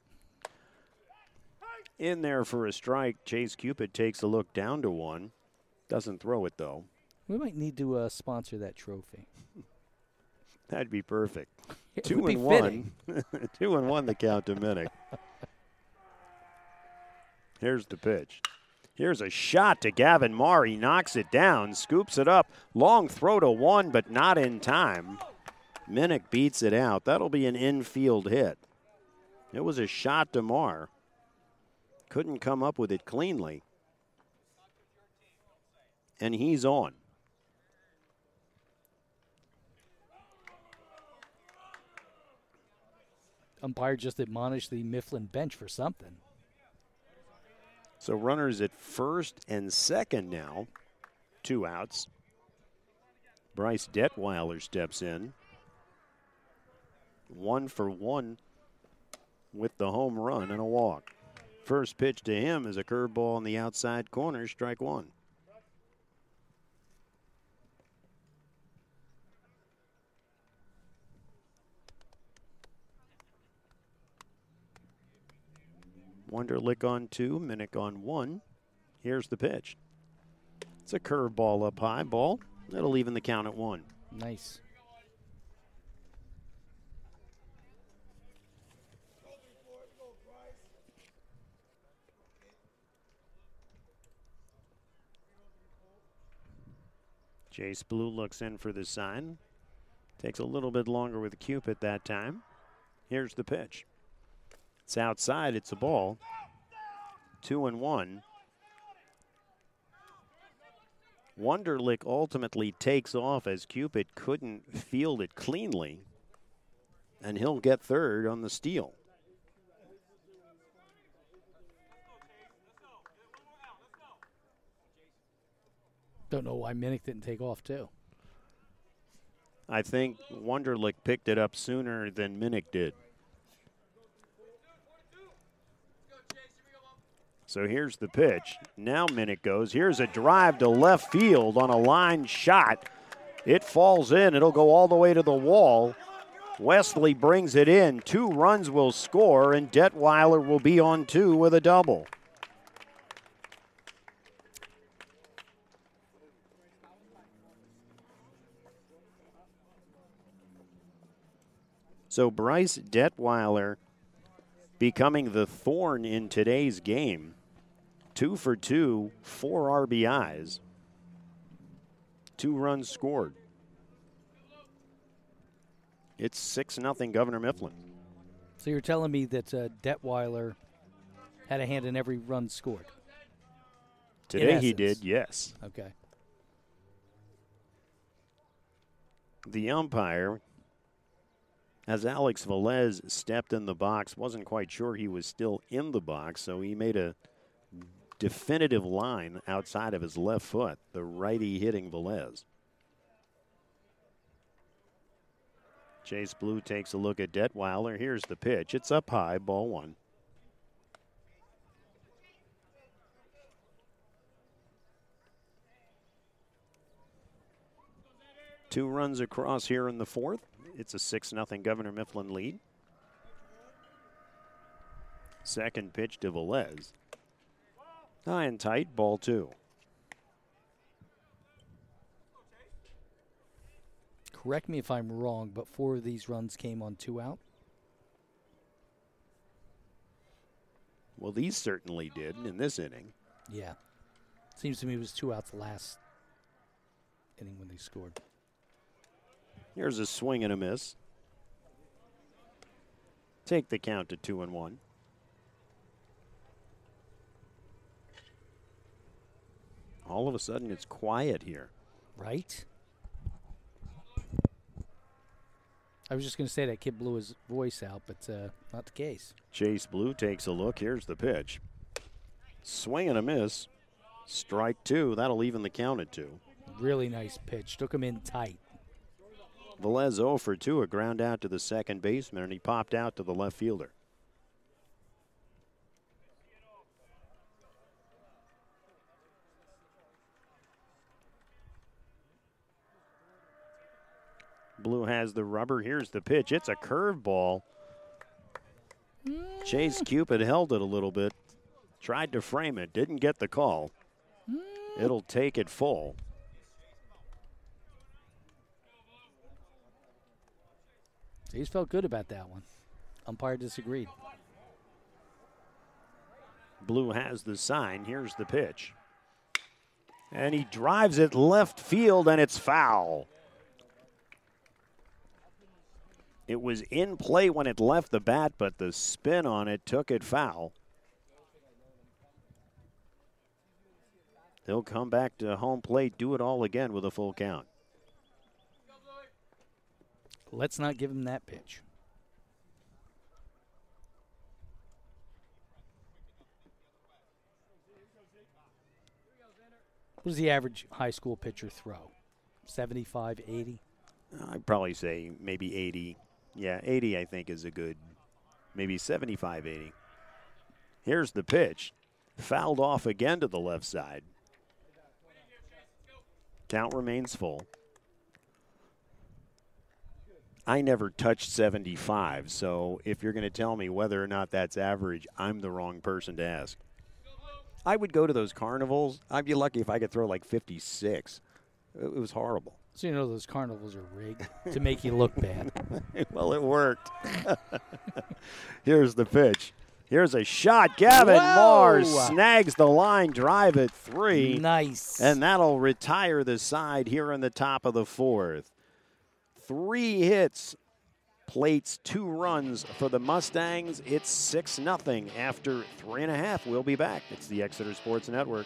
B: in there for a strike, Chase Cupid takes a look down to one. Doesn't throw it though.
C: We might need to uh, sponsor that trophy. <laughs>
B: That'd be perfect. <laughs>
C: It
B: Two and one. <laughs> Two and one the count to Minnick. Here's the pitch. Here's a shot to Gavin Marr. He knocks it down, scoops it up. Long throw to one, but not in time. Minnick beats it out. That'll be an infield hit. It was a shot to Marr. Couldn't come up with it cleanly. And he's on.
C: Umpire just admonished the Mifflin bench for something.
B: So runners at first and second now. Two outs. Bryce Detweiler steps in. One for one with the home run and a walk. First pitch to him is a curveball on the outside corner, strike one. Wunderlich on two, Minnick on one. Here's the pitch. It's a curveball up high, ball. That'll even the count at one.
C: Nice.
B: Chase Blue looks in for the sign. Takes a little bit longer with Cupid that time. Here's the pitch. It's outside, it's a ball. Two and one. Wunderlich ultimately takes off as Cupid couldn't field it cleanly. And he'll get third on the steal.
C: Don't know why Minnick didn't take off too.
B: I think Wunderlich picked it up sooner than Minnick did. So here's the pitch. Now Minnick goes. Here's a drive to left field on a line shot. It falls in. It'll go all the way to the wall. Wesley brings it in. Two runs will score, and Detweiler will be on two with a double. So Bryce Detweiler becoming the thorn in today's game. Two for two, four RBIs. two runs scored. It's 6 nothing Governor Mifflin.
C: So you're telling me that uh, Detweiler had a hand in every run scored?
B: Today he did, yes.
C: Okay.
B: The umpire, as Alex Velez stepped in the box, wasn't quite sure he was still in the box, so he made a definitive line outside of his left foot, the righty hitting Velez. Chase Blue takes a look at Detweiler. Here's the pitch. It's up high, ball one. Two runs across here in the fourth. It's a 6 0 Governor Mifflin lead. Second pitch to Velez. High and tight, ball two.
C: Correct me if I'm wrong, but four of these runs came on two out.
B: Well, these certainly did in this inning.
C: Yeah. Seems to me it was two outs last inning when they scored.
B: Here's a swing and a miss. Take the count to two and one. All of a sudden, it's quiet here.
C: Right? I was just going to say that kid blew his voice out, but uh, not the case.
B: Chase Blue takes a look. Here's the pitch. Swing and a miss. Strike two. That'll even the count at two.
C: Really nice pitch. Took him in tight.
B: Velez 0 for 2, a ground out to the second baseman, and he popped out to the left fielder. Blue has the rubber. Here's the pitch. It's a curveball. Chase Cupid held it a little bit, tried to frame it, didn't get the call. It'll take it full.
C: He's felt good about that one. Umpire disagreed.
B: Blue has the sign. Here's the pitch. And he drives it left field, and it's foul. It was in play when it left the bat, but the spin on it took it foul. He'll come back to home plate, do it all again with a full count.
C: Let's not give him that pitch. What does the average high school pitcher throw? 75, 80?
B: I'd probably say maybe 80. Yeah, 80 I think is a good, maybe 75, 80. Here's the pitch. Fouled off again to the left side. Count remains full. I never touched 75, so if you're going to tell me whether or not that's average, I'm the wrong person to ask. I would go to those carnivals. I'd be lucky if I could throw like 56. It was horrible.
C: So you know those carnivals are rigged to make you look bad. <laughs>
B: well, it worked. <laughs> Here's the pitch. Here's a shot. Gavin
C: Whoa!
B: Mars snags the line drive at three.
C: Nice.
B: And that'll retire the side here in the top of the fourth. Three hits, plates two runs for the Mustangs. It's 6 nothing after three and a half. We'll be back. It's the Exeter Sports Network.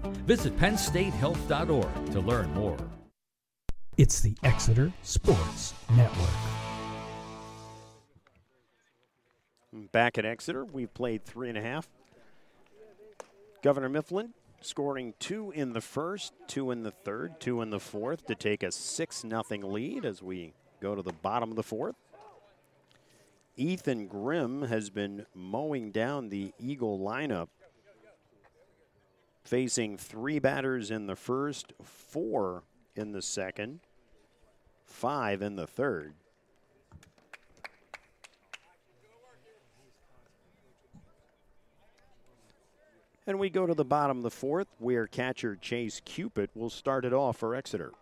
D: Visit PennStateHealth.org to learn more.
A: It's the Exeter Sports Network.
B: Back at Exeter, we've played three and a half. Governor Mifflin scoring two in the first, two in the third, two in the fourth to take a 6 0 lead as we go to the bottom of the fourth. Ethan Grimm has been mowing down the Eagle lineup, facing three batters in the first, four in the second, five in the third. And we go to the bottom of the fourth, where catcher Chase Cupid will start it off for Exeter.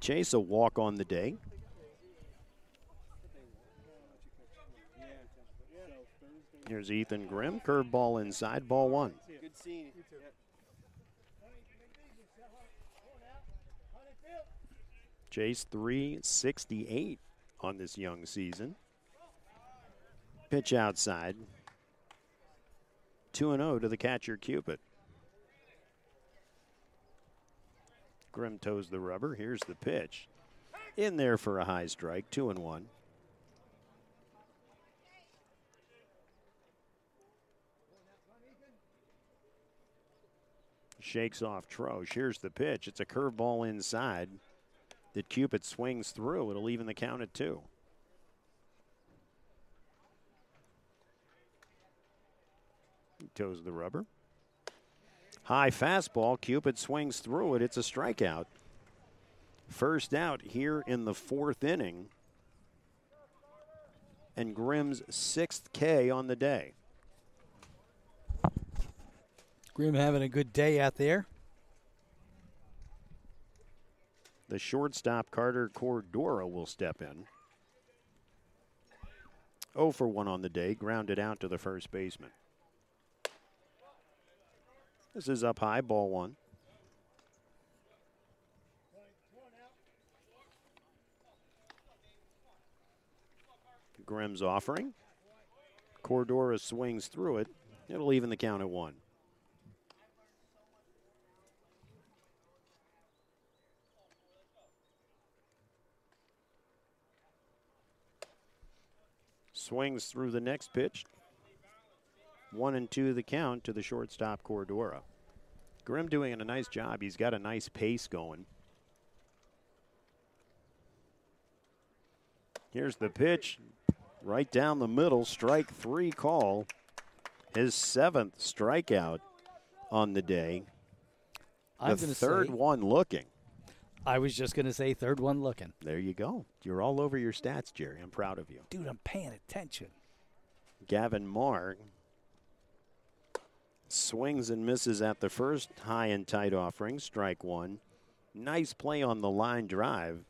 B: Chase a walk on the day. Here's Ethan Grimm, curveball inside, ball one.
G: Good seeing you.
B: Chase 368 on this young season. Pitch outside. 2 0 to the catcher Cupid. Grimm toes the rubber. Here's the pitch. In there for a high strike, 2 and 1. Shakes off Troche. Here's the pitch. It's a curveball inside that Cupid swings through. It'll even the count at two. He toes the rubber. High fastball. Cupid swings through it. It's a strikeout. First out here in the fourth inning. And Grimm's sixth K on the day.
C: Grimm having a good day out there.
B: The shortstop Carter Cordora will step in. 0 for 1 on the day, grounded out to the first baseman. This is up high, ball one. Grimm's offering. Cordora swings through it. It'll even the count at one. Swings through the next pitch. One and two the count to the shortstop Cordora. Grimm doing a nice job. He's got a nice pace going. Here's the pitch. Right down the middle, strike three call. His seventh strikeout on the day.
C: I'm
B: the third one looking.
C: I was just going to say third one looking.
B: There you go. You're all over your stats, Jerry. I'm proud of you.
C: Dude, I'm paying attention.
B: Gavin Marr swings and misses at the first high and tight offering, strike one. Nice play on the line drive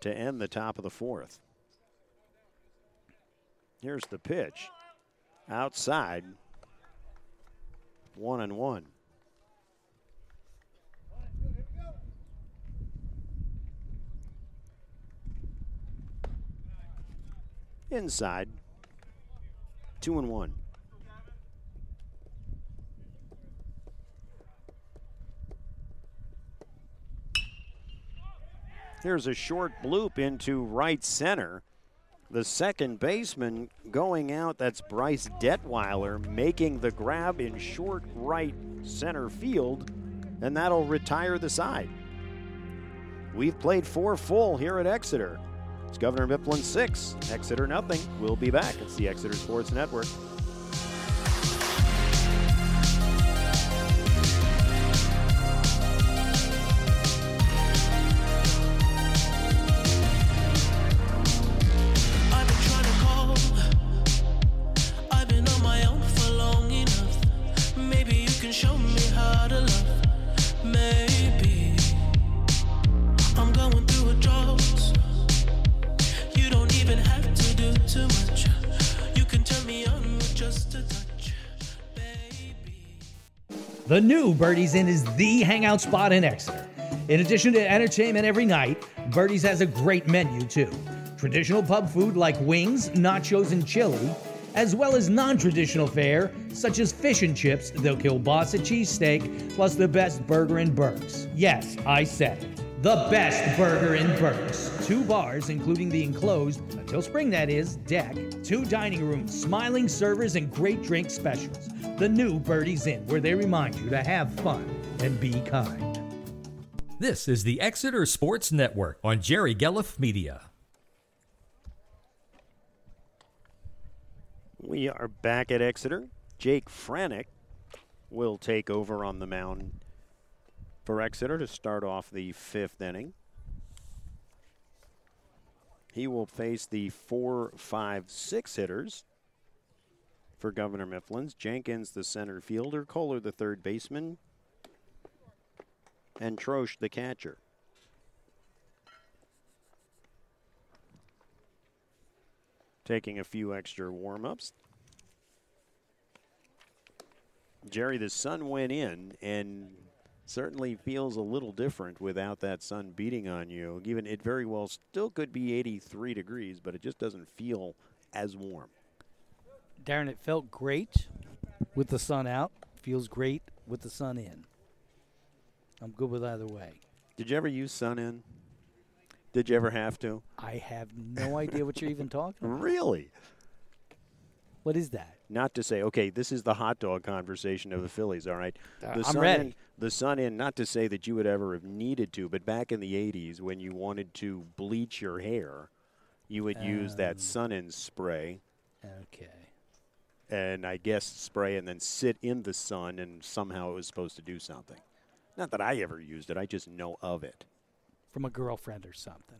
B: to end the top of the fourth. Here's the pitch. Outside. One and one. Inside. Two and one. Here's a short bloop into right center. The second baseman going out, that's Bryce Detweiler, making the grab in short right center field, and that'll retire the side. We've played four full here at Exeter. It's Governor Mifflin six, Exeter nothing. We'll be back. It's the Exeter Sports Network.
A: New Birdies Inn is the hangout spot in Exeter. In addition to entertainment every night, Birdies has a great menu too. Traditional pub food like wings, nachos, and chili, as well as non traditional fare such as fish and chips, the kielbasa cheesesteak, plus the best burger in Berks. Yes, I said it. The best burger in Berks. Two bars, including the enclosed, until spring that is, deck. Two dining rooms, smiling servers, and great drink specials. The new Birdies Inn, where they remind you to have fun and be kind.
D: This is the Exeter Sports Network on Jerry Gelliff Media.
B: We are back at Exeter. Jake Franick will take over on the mound for Exeter to start off the fifth inning. He will face the four, five, six hitters for Governor Mifflin's. Jenkins, the center fielder, Kohler, the third baseman, and Troche, the catcher. Taking a few extra warm ups. Jerry, the sun went in and certainly feels a little different without that sun beating on you. Even it very well still could be 83 degrees, but it just doesn't feel as warm.
C: Darren, it felt great with the sun out. Feels great with the sun in. I'm good with either way.
B: Did you ever use sun in? Did you ever have to?
C: I have no idea what you're even talking about. <laughs>
B: Really?
C: What is that?
B: Not to say, okay, this is the hot dog conversation of the Phillies, all right?
C: Uh,
B: The
C: I'm
B: sun
C: ready.
B: In, the sun in, not to say that you would ever have needed to, but back in the 80s when you wanted to bleach your hair, you would use
C: Um.
B: that sun in spray
C: Okay.
B: and I guess spray and then sit in the sun and somehow it was supposed to do something. Not that I ever used it, I just know of it.
C: From a girlfriend or something.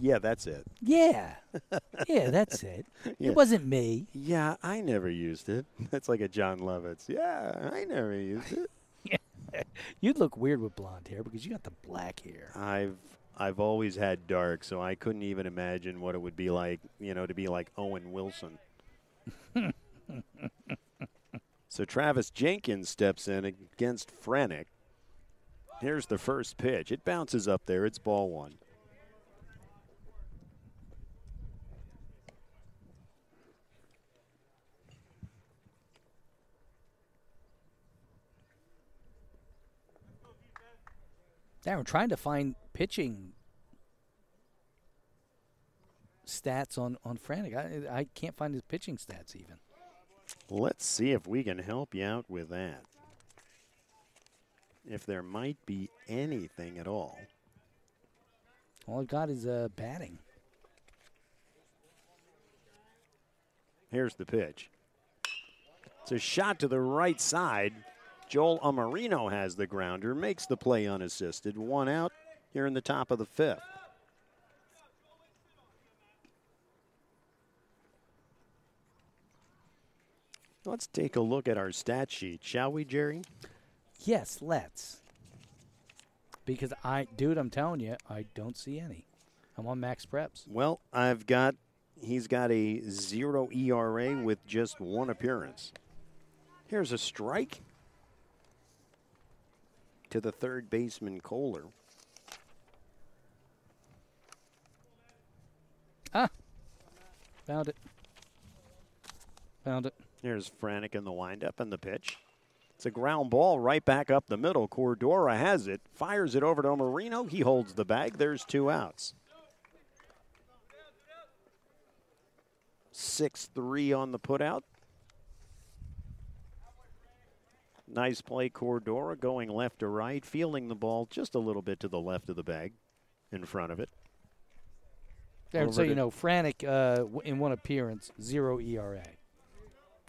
B: Yeah, that's it.
C: Yeah. <laughs> yeah, that's it.
B: Yeah.
C: It wasn't me.
B: Yeah, I never used it. <laughs> That's like a Jon Lovitz. Yeah, I never used it. <laughs>
C: You'd look weird with blonde hair because you got the black hair.
B: I've I've always had dark, so I couldn't even imagine what it would be like, you know, to be like Owen Wilson. so Travis Jenkins steps in against Franick. Here's the first pitch. It bounces up there. It's ball one.
C: Darren, trying to find pitching stats on on Franick. I I can't find his pitching stats even.
B: Let's see if we can help you out with that. If there might be anything at all.
C: All I've got is uh, batting.
B: Here's the pitch. It's a shot to the right side. Joel Amarino has the grounder, makes the play unassisted. One out here in the top of the fifth. Let's take a look at our stat sheet, shall we, Jerry?
C: Yes, let's. Because I, dude, I'm telling you, I don't see any. I'm on MaxPreps.
B: Well, I've got he's got a zero ERA with just one appearance. Here's a strike to the third baseman Kohler.
C: Ah, found it. Found it.
B: Here's Franick in the windup and the pitch. It's a ground ball right back up the middle. Cordora has it, fires it over to Marino. He holds the bag. There's two outs. 6 3 on the putout. Nice play, Cordora, going left to right, fielding the ball just a little bit to the left of the bag in front of it. Over
C: so you know, Franick uh, in one appearance, zero ERA.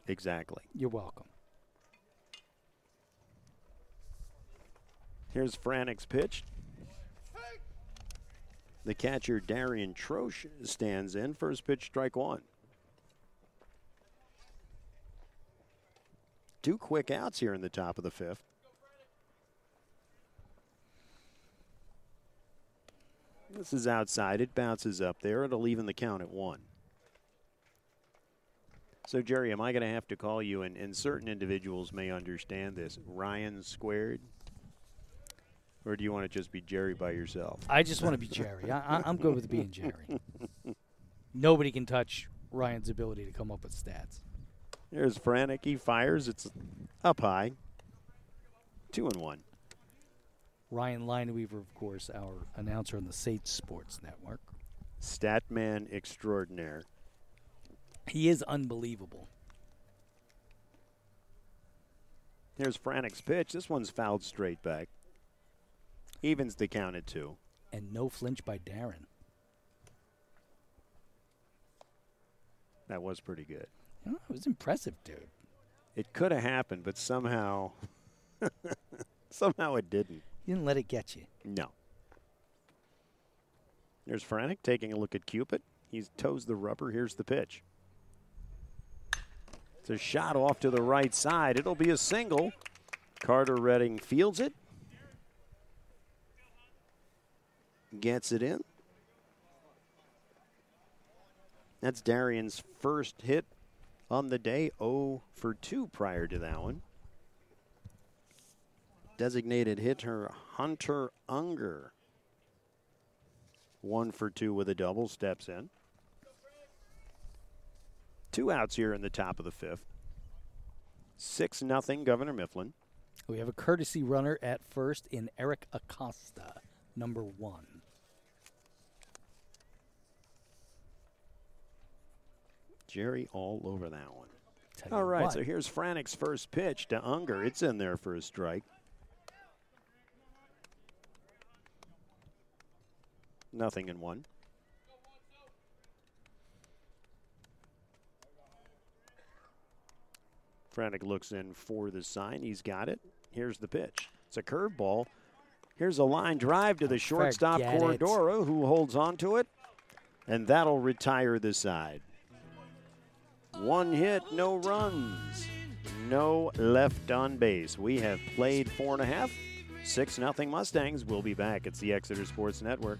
B: Exactly.
C: You're welcome.
B: Here's Franick's pitch. The catcher, Darian Troche, stands in. First pitch, strike one. Two quick outs here in the top of the fifth. This is outside. It bounces up there. It'll even the count at one. So, Jerry, am I going to have to call you? And, and certain individuals may understand this. Ryan squared? Or do you want to just be Jerry by yourself?
C: I just want to be Jerry. I, I, I'm good with being Jerry. <laughs> Nobody can touch Ryan's ability to come up with stats.
B: There's Franick. He fires. It's up high. Two and one.
C: Ryan Lineweaver, of course, our announcer on the Sage Sports Network.
B: Statman extraordinaire.
C: He is unbelievable.
B: Here's Franick's pitch. This one's fouled straight back. Evens the count at two.
C: And no flinch by Darren.
B: That was pretty good.
C: You know, it was impressive, dude.
B: It could have happened, but somehow, <laughs> somehow it didn't.
C: You didn't let it get you.
B: No. There's Franick taking a look at Cupid. He's toes the rubber. Here's the pitch. It's a shot off to the right side. It'll be a single. Carter Redding fields it. Gets it in. That's Darian's first hit on the day. 0 for 2 prior to that one. Designated hitter Hunter Unger. One for two with a double, steps in. Two outs here in the top of the fifth. Six nothing, Governor Mifflin.
C: We have a courtesy runner at first in Eric Acosta, number one.
B: Jerry all over that one.
C: Tell
B: All
C: you
B: right,
C: what,
B: so here's Franick's first pitch to Unger. It's in there for a strike. Nothing in one. Franick looks in for the sign. He's got it. Here's the pitch. It's a curveball. Here's a line drive to the shortstop
C: Forget it.
B: Who holds on to it, and that'll retire the side. One hit, no runs, no left on base. We have played four and a half. Six nothing Mustangs. We'll be back. It's the Exeter Sports Network.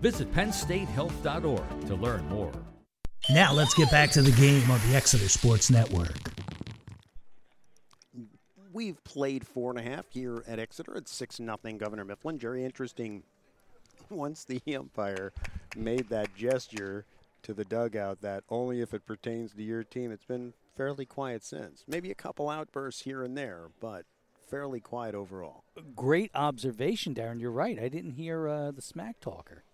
D: Visit PennStateHealth.org to learn more.
A: Now let's get back to the game on the Exeter Sports Network.
B: We've played four and a half here at Exeter. It's six nothing Governor Mifflin. Very interesting. Once the umpire made that gesture to the dugout, that only if it pertains to your team, it's been fairly quiet since. Maybe a couple outbursts here and there, but fairly quiet overall.
C: Great observation, Darren. You're right. I didn't hear uh, the smack talker.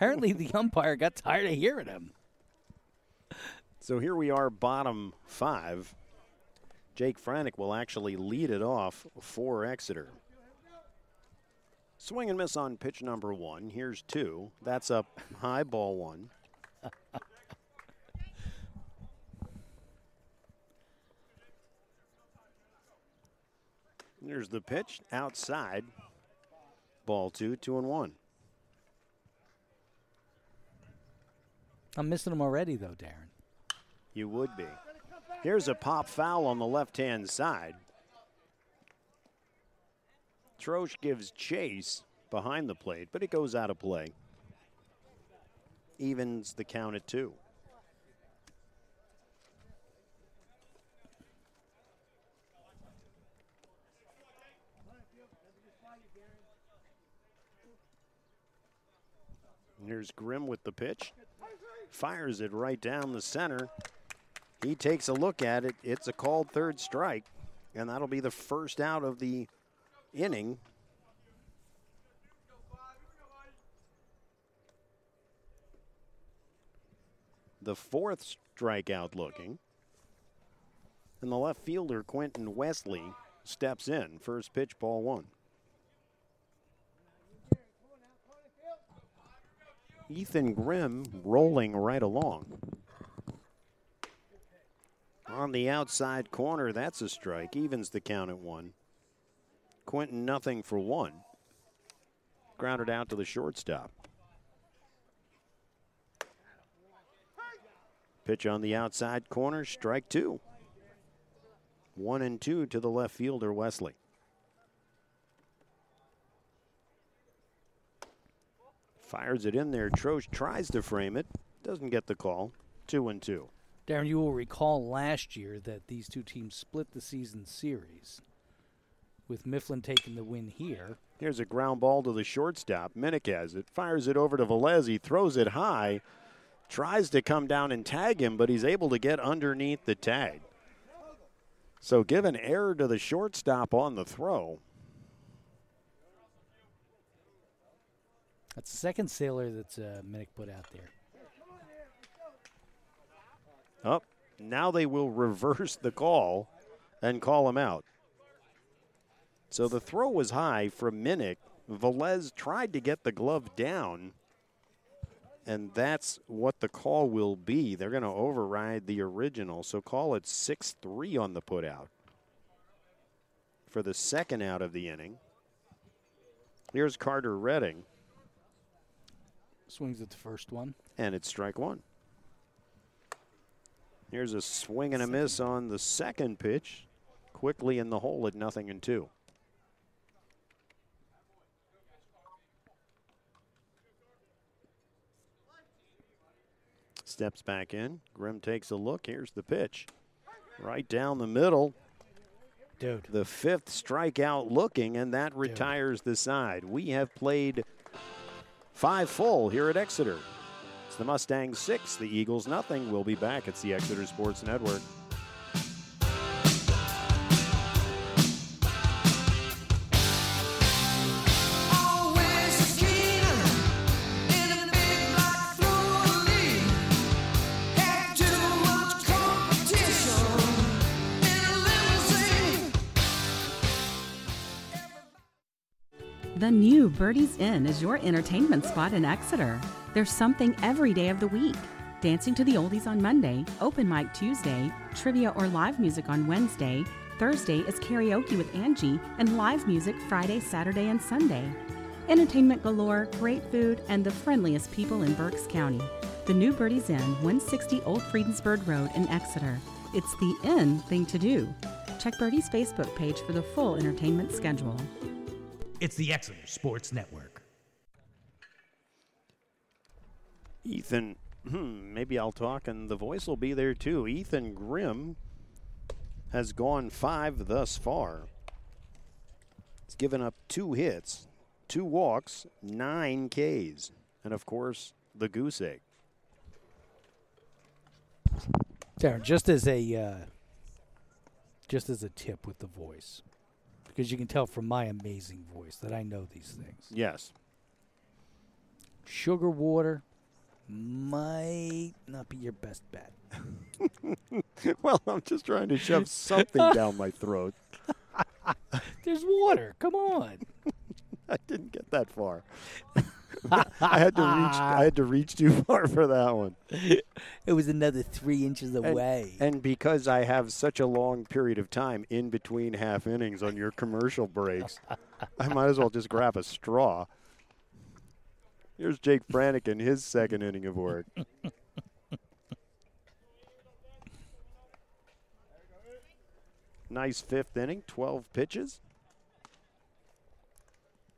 C: Apparently, the umpire got tired of hearing him.
B: So here we are, bottom five. Jake Franick will actually lead it off for Exeter. Swing and miss on pitch number one. Here's two. That's a high ball one. There's the pitch outside. Ball two, two and one.
C: I'm missing him already, though, Darren.
B: You would be. Here's a pop foul on the left hand side. Troche gives chase behind the plate, but it goes out of play. Evens the count at two. Here's Grimm with the pitch. Fires it right down the center. He takes a look at it. It's a called third strike, and that'll be the first out of the inning. The fourth strikeout looking. And the left fielder, Quentin Wesley, steps in. First pitch, ball one. Ethan Grimm rolling right along. On the outside corner, that's a strike. Evens the count at one. Quentin nothing for one. Grounded out to the shortstop. Pitch on the outside corner, strike two. One and two to the left fielder, Wesley. Fires it in there. Troche tries to frame it, doesn't get the call. Two and two.
C: Darren, you will recall last year that these two teams split the season series, with Mifflin taking the win here.
B: Here's a ground ball to the shortstop. Minnick has it, fires it over to Velez. He throws it high, tries to come down and tag him, but he's able to get underneath the tag. So give an error to the shortstop on the throw.
C: That's the second sailor that's uh, Minnick put out there.
B: Up. now they will reverse the call and call him out. So the throw was high from Minnick. Velez tried to get the glove down, and that's what the call will be. They're going to override the original, so call it 6 3 on the putout for the second out of the inning. Here's Carter Redding,
C: Swings at the first one.
B: and it's strike one. Here's a swing and a miss on the second pitch. Quickly in the hole at nothing and two. Steps back in. Grimm takes a look. Here's the pitch. Right down the middle.
C: Dude.
B: The fifth strikeout looking, and that retires the side. We have played five full here at Exeter. It's the Mustangs six, the Eagles nothing. We'll be back. It's the Exeter Sports Network.
E: New Birdie's Inn is your entertainment spot in Exeter. There's something every day of the week. Dancing to the Oldies on Monday, open mic Tuesday, trivia or live music on Wednesday. Thursday is karaoke with Angie, and live music Friday, Saturday, and Sunday. Entertainment galore, great food, and the friendliest people in Berks County. The new Birdie's Inn, 160 Old Friedensburg Road in Exeter. It's the in thing to do. Check Birdie's Facebook page for the full entertainment schedule.
A: It's the Exeter Sports Network.
B: Ethan, hmm, maybe I'll talk and the voice will be there too. Ethan Grimm has gone five thus far. He's given up two hits, two walks, nine Ks, and of course, the goose egg.
C: Darren, just as a uh, just as a tip with the voice, because you can tell from my amazing voice that I know these things.
B: Yes.
C: Sugar water might not be your best bet. <laughs>
B: well, I'm just trying to shove something <laughs> down my throat.
C: There's water. Come on. <laughs>
B: I didn't get that far. I had to reach. I had to reach too <laughs> far for that one.
C: It was another three inches
B: And-
C: away.
B: And, because I have such a long period of time in between half innings on your commercial breaks, I might as well just grab a straw. Here's Jake Brannigan, his second inning of work. nice fifth inning, 12 pitches.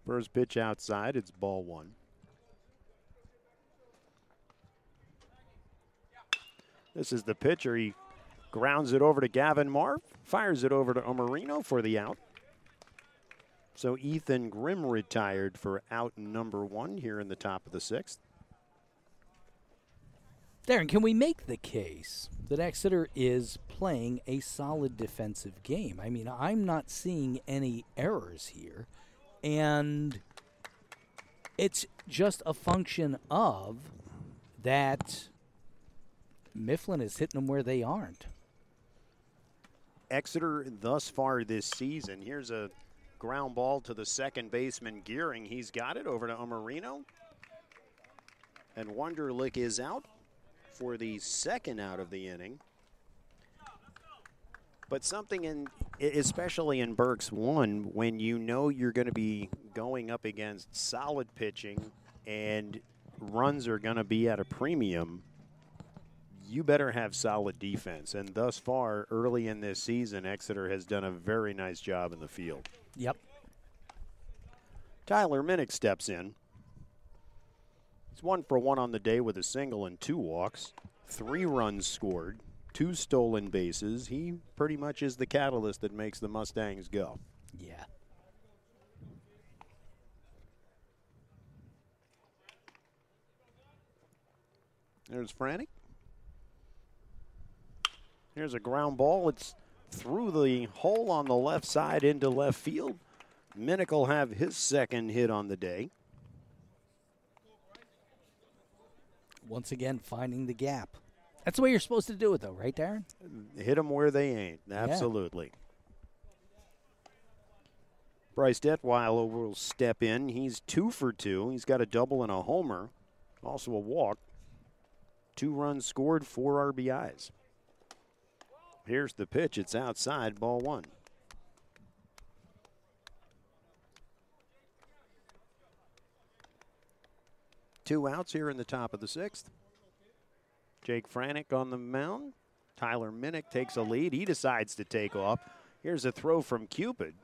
B: First pitch outside, it's ball one. This is the pitcher. He grounds it over to Gavin Marr, fires it over to Omarino for the out. So Ethan Grimm retired for out number one here in the top of the sixth.
C: Darren, can we make the case that Exeter is playing a solid defensive game? I mean, I'm not seeing any errors here, and it's just a function of that Mifflin is hitting them where they aren't.
B: Exeter thus far this season. Here's a ground ball to the second baseman Gearing. He's got it over to Amarino. And Wunderlich is out for the second out of the inning. But something in, especially in Berks one, when you know you're going to be going up against solid pitching and runs are going to be at a premium, you better have solid defense. And thus far, early in this season, Exeter has done a very nice job in the field.
C: Yep.
B: Tyler Minnick steps in. He's one for one on the day with a single and two walks, three runs scored, two stolen bases. He pretty much is the catalyst that makes the Mustangs go.
C: Yeah.
B: There's Franick. Here's a ground ball. It's through the hole on the left side into left field. Minnick will have his second hit on the day.
C: Once again, finding the gap. That's the way you're supposed to do it, though, right, Darren?
B: Hit them where they ain't. Absolutely. Bryce Detweiler will step in. He's two for two. He's got a double and a homer, also a walk. Two runs scored, four RBIs. Here's the pitch. It's outside, ball one. Two outs here in the top of the sixth. Jake Franick on the mound. Tyler Minnick takes a lead. He decides to take off. Here's a throw from Cupid.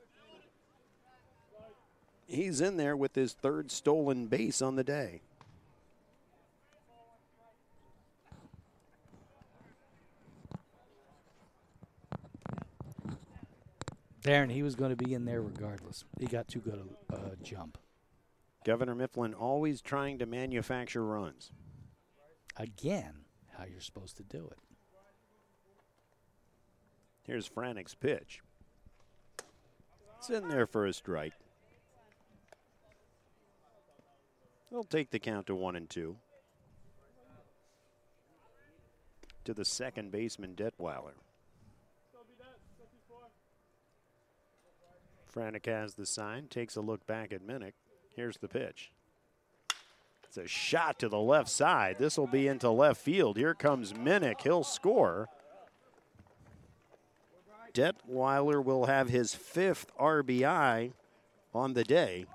B: He's in there with his third stolen base on the day.
C: Darren, he was going to be in there regardless. He got too good a uh, jump.
B: Governor Mifflin always trying to manufacture runs.
C: Again, how you're supposed to do it.
B: Here's Franick's pitch. It's in there for a strike. They'll take the count to one and two. To the second baseman, Detweiler. Franick has the sign, takes a look back at Minnick. Here's the pitch. It's a shot to the left side. This will be into left field. Here comes Minnick. He'll score. Detweiler will have his fifth RBI on the day.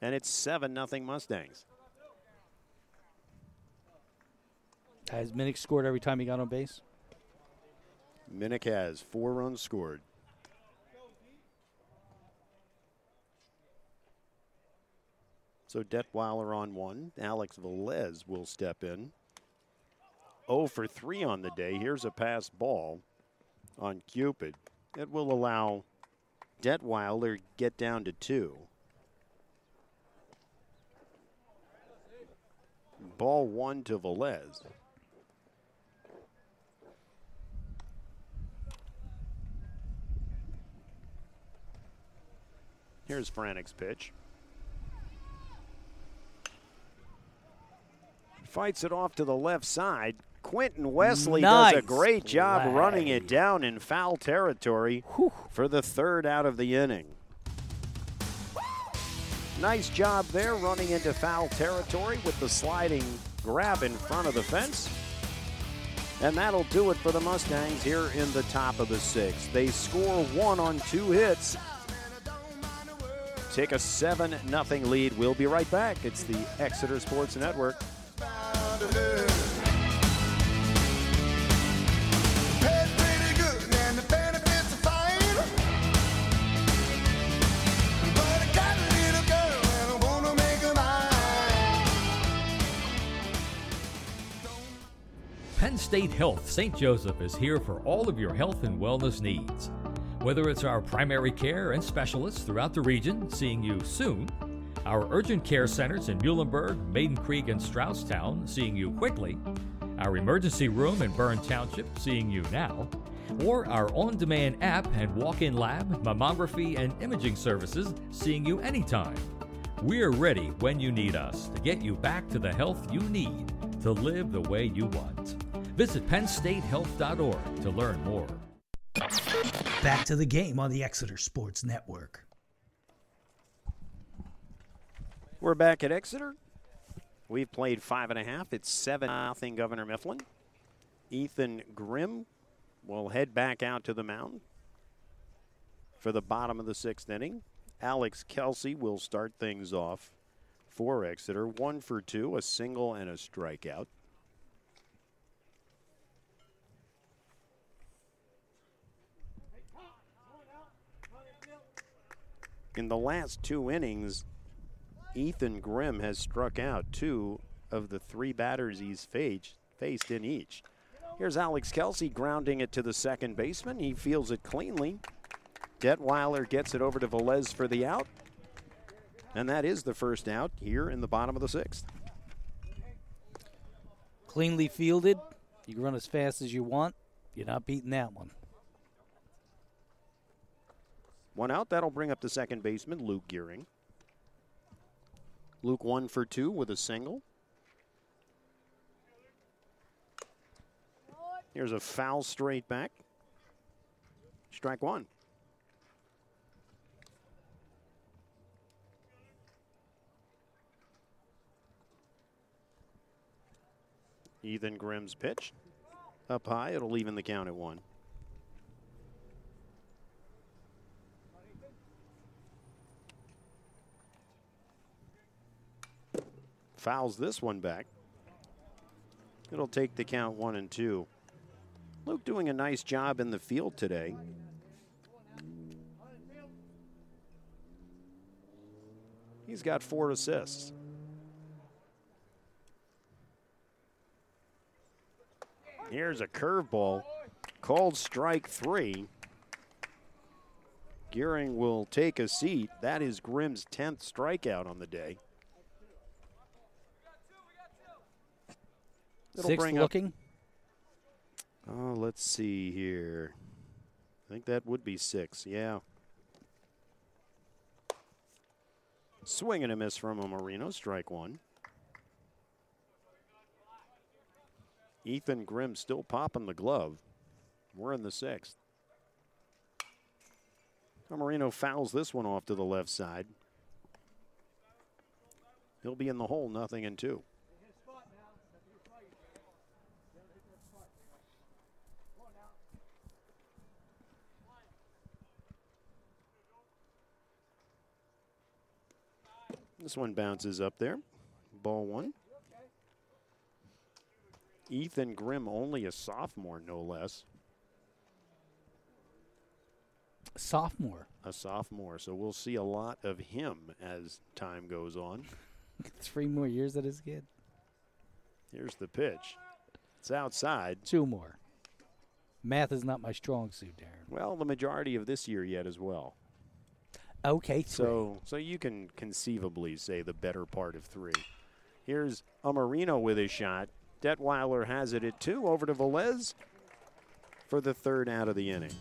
B: And it's 7 nothing Mustangs.
C: Has Minnick scored every time he got on base?
B: Minnick has four runs scored. So Detweiler on one. Alex Velez will step in. 0 for 3 on the day. Here's a pass ball on Cupid. It will allow Detweiler get down to two. Ball one to Velez. Here's Franick's pitch. Fights it off to the left side. Quentin Wesley does a great job
C: play.
B: running it down in foul territory for the third out of the inning. Nice job there running into foul territory with the sliding grab in front of the fence. And that'll do it for the Mustangs here in the top of the sixth. They score one on two hits. Take a 7 0 lead. We'll be right back. It's the Exeter Sports Network.
F: Pays pretty good and the benefits are fine. But I got a little girl and I wanna make her mine.
D: Penn State Health St. Joseph is here for all of your health and wellness needs. Whether it's our primary care and specialists throughout the region seeing you soon, our urgent care centers in Muhlenberg, Maiden Creek, and Strausstown seeing you quickly, our emergency room in Bern Township seeing you now, or our on demand app and walk in lab, mammography, and imaging services seeing you anytime. We're ready when you need us to get you back to the health you need to live the way you want. Visit PennStateHealth.org to learn more.
C: Back to the game on the Exeter Sports Network.
B: We're back at Exeter. We've played five and a half. It's seven nothing Governor Mifflin. Ethan Grimm will head back out to the mound for the bottom of the sixth inning. Alex Kelsey will start things off for Exeter. One for two, a single and a strikeout. In the last two innings, Ethan Grimm has struck out two of the three batters he's faced, faced in each. Here's Alex Kelsey grounding it to the second baseman. He feels it cleanly. Detweiler gets it over to Velez for the out. And that is the first out here in the bottom of the sixth.
H: Cleanly fielded. You can run as fast as you want. You're not beating that one.
B: One out. That'll bring up the second baseman, Luke Gearing. Luke one for two with a single. Here's a foul straight back. Strike one. Ethan Grimm's pitch. Up high, it'll even the count at one. Fouls this one back. It'll take the count one and two. Luke doing a nice job in the field today. He's got four assists. Here's a curveball. Called strike three. Gearing will take a seat. That is Grimm's 10th strikeout on the day. It'll
H: Sixth
B: bring up-
H: looking.
B: Oh, let's see here. I think that would be six. Yeah. Swing and a miss from a Marino. Strike one. Ethan Grimm still popping the glove. We're in the sixth. Marino fouls this one off to the left side. He'll be in the hole, nothing and two. This one bounces up there. Ball one. Ethan Grimm, only a sophomore, no less.
H: Sophomore.
B: A sophomore. So we'll see a lot of him as time goes on. <laughs>
H: Three more years at his kid.
B: Here's the pitch. It's outside.
H: Two more. Math is not my strong suit, Darren.
B: Well, the majority of this year yet as well.
H: Okay, three.
B: So, so you can conceivably say the better part of three. Here's Amarino with his shot. Detweiler has it at two. Over to Velez for the third out of the inning.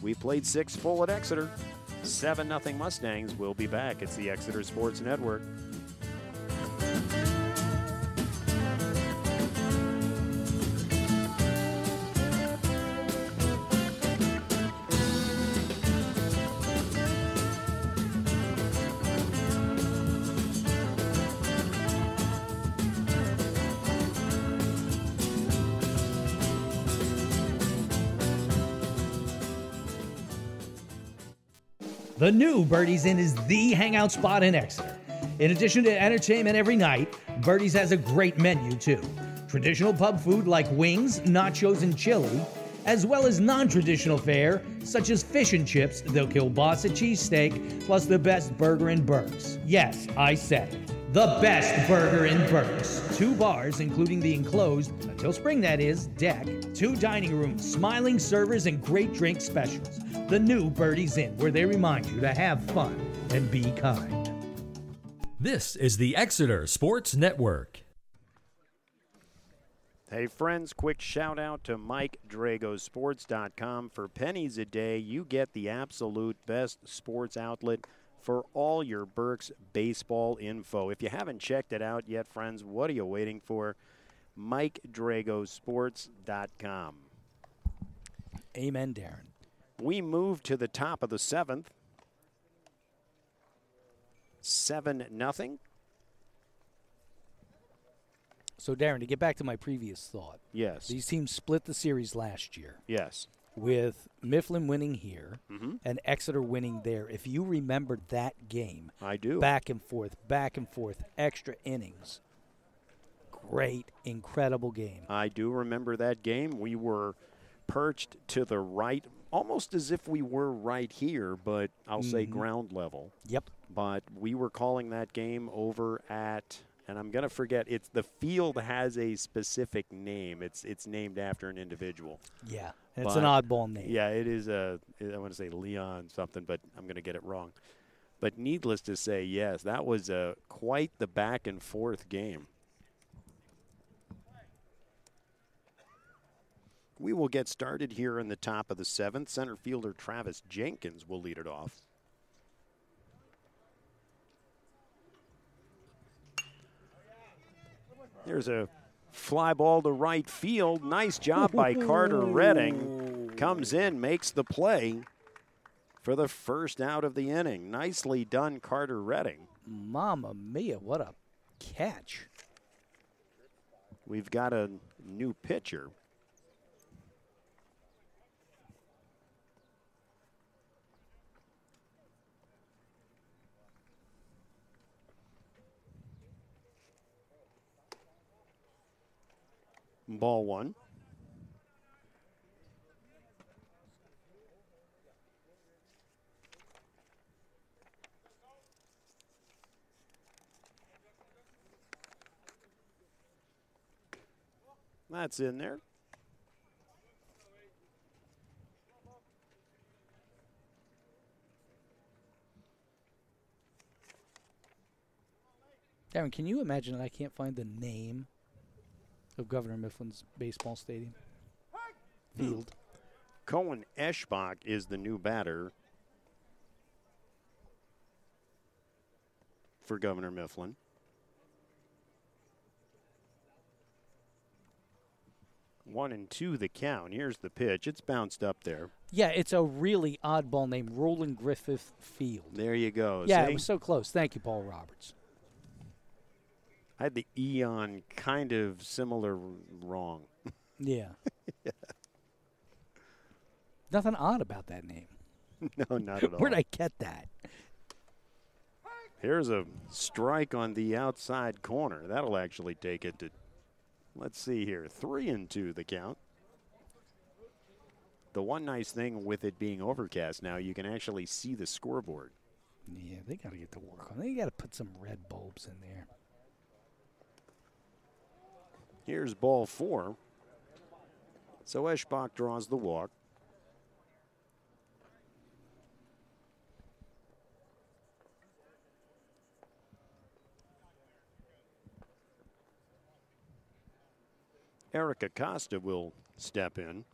B: We played six full at Exeter. 7 nothing Mustangs We'll be back. It's the Exeter Sports Network.
C: The new Birdies Inn is the hangout spot in Exeter. In addition to entertainment every night, Birdies has a great menu too. Traditional pub food like wings, nachos, and chili, as well as non traditional fare such as fish and chips, the kielbasa cheesesteak, plus the best burger in Berks. Yes, I said it. The best burger in Berks. Two bars, including the enclosed, until spring that is, deck. Two dining rooms, smiling servers, and great drink specials. The new Birdies Inn, where they remind you to have fun and be kind.
D: This is the Exeter Sports Network.
B: Hey, friends, quick shout out to MikeDragosports.com. For pennies a day, you get the absolute best sports outlet for all your Berks baseball info. If you haven't checked it out yet, friends, what are you waiting for? MikeDragoSports.com.
C: Amen, Darren.
B: We move to the top of the seventh. Seven nothing.
C: So, Darren, to get back to my previous thought,
B: Yes.
C: these teams split the series last year
B: Yes.
C: With Mifflin winning here
B: Mm-hmm.
C: and Exeter winning there. If you remember that game,
B: I do.
C: back and forth, back and forth, extra innings. Great, incredible game.
B: I do remember that game. We were perched to the right, almost as if we were right here, but I'll say
C: Mhm.
B: ground level.
C: Yep.
B: But we were calling that game over at, and I'm going to forget. It's the field has a specific name. It's it's named after an individual.
C: Yeah. And it's an oddball name.
B: Yeah, it is a. I want to say Leon something, but I'm going to get it wrong. But needless to say, yes, that was a quite the back and forth game. We will get started here in the top of the seventh. Center fielder Travis Jenkins will lead it off. There's a fly ball to right field. Nice job by Carter Redding. Comes in, makes the play for the first out of the inning. Nicely done, Carter Redding.
C: Mama mia, what a catch.
B: We've got a new pitcher. Ball one. That's in there.
C: Darren, can you imagine I can't find the name of Governor Mifflin's baseball stadium? Field.
B: Cohen Eschbach is the new batter for Governor Mifflin. One and two the count. Here's the pitch. It's bounced up there.
C: Yeah, it's a really oddball name, Roland Griffith Field.
B: There you go.
C: Yeah,
B: See?
C: it was so close. Thank you, Paul Roberts.
B: I had the Eon kind of similar wrong. <laughs>
C: Yeah. Nothing odd about that name. <laughs>
B: no, not at <laughs> all.
C: Where'd I get that?
B: Here's a strike on the outside corner. That'll actually take it to, let's see here, three and two the count. The one nice thing with it being overcast now, you can actually see the scoreboard.
C: Yeah, they got to get to work on. it. They got to put some red bulbs in there.
B: Here's ball four. So Eschbach draws the walk. Eric Costa will step in.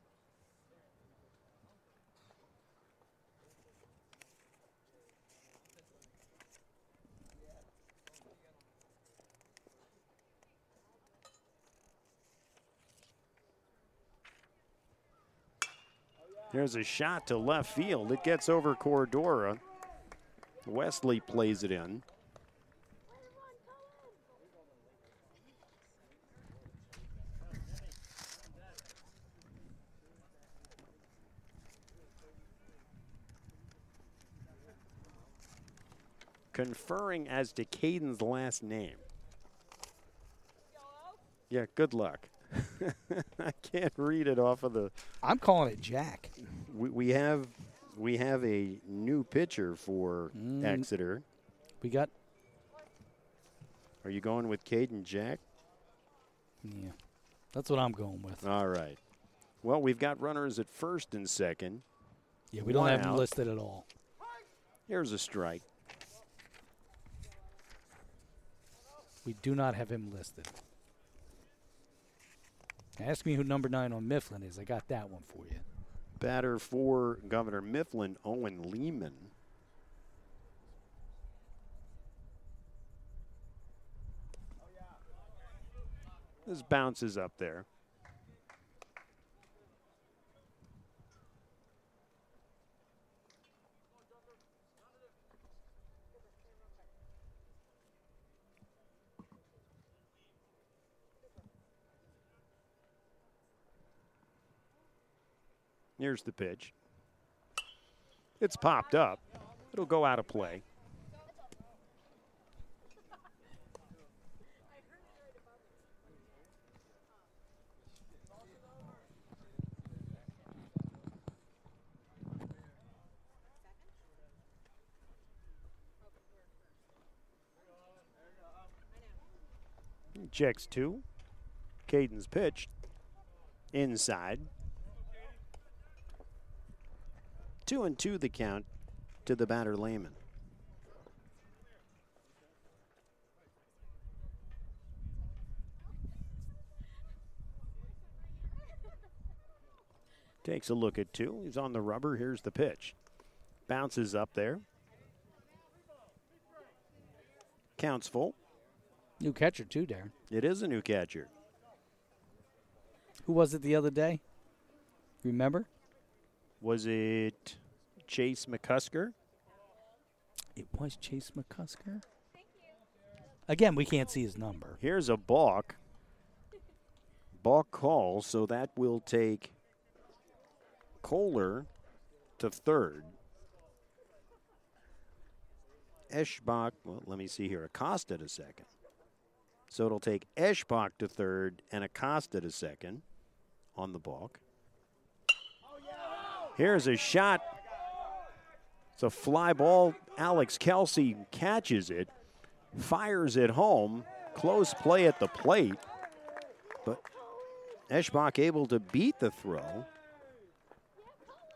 B: Here's a shot to left field. It gets over Cordora. Wesley plays it in. Conferring as to Caden's last name. Yeah, good luck. <laughs> I can't read it off of the
C: I'm calling it Jack.
B: we, we have we have a new pitcher for
C: Mm.
B: Exeter.
C: We got.
B: Are you going with Caden Jack?
C: Yeah, that's what I'm going with.
B: All right. Well, we've got runners at first and second.
C: Yeah, we don't have him
B: out.
C: listed at all.
B: Here's a strike.
C: We do not have him listed. Ask me who number nine on Mifflin is. I got that one for you.
B: Batter for Governor Mifflin, Owen Lehman. This bounces up there. Here's the pitch. It's popped up. It'll go out of play. Checks two. Caden's pitch. Inside. Two and two the count to the batter Lehman. Takes a look at two. He's on the rubber. Here's the pitch. Bounces up there. Counts full.
C: New catcher too, Darren.
B: It is a new catcher.
C: Who was it the other day? Remember?
B: Was it Chase McCusker?
C: It was Chase McCusker. Again, we can't see his number.
B: Here's a balk. Balk call, so that will take Kohler to third. Eschbach, well, let me see here. Acosta to second. So it'll take Eschbach to third and Acosta to second on the balk. Here's a shot. It's a fly ball. Alex Kelsey catches it, fires it home. Close play at the plate. But Eschbach able to beat the throw.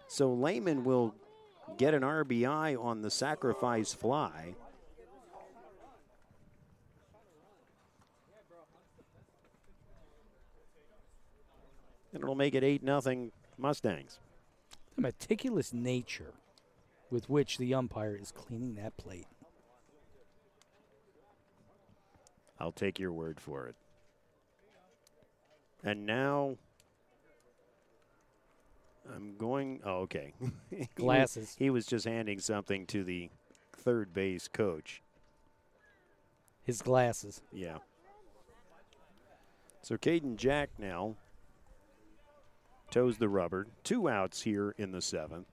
B: So Lehman will get an RBI on the sacrifice fly. And it'll make it 8 nothing Mustangs.
C: The meticulous nature with which the umpire is cleaning that plate.
B: I'll take your word for it. And now I'm going. Oh, okay. <laughs>
C: Glasses.
B: He was just handing something to the third base coach.
C: His glasses.
B: Yeah. So Caden Jack now toes the rubber. Two outs here in the seventh.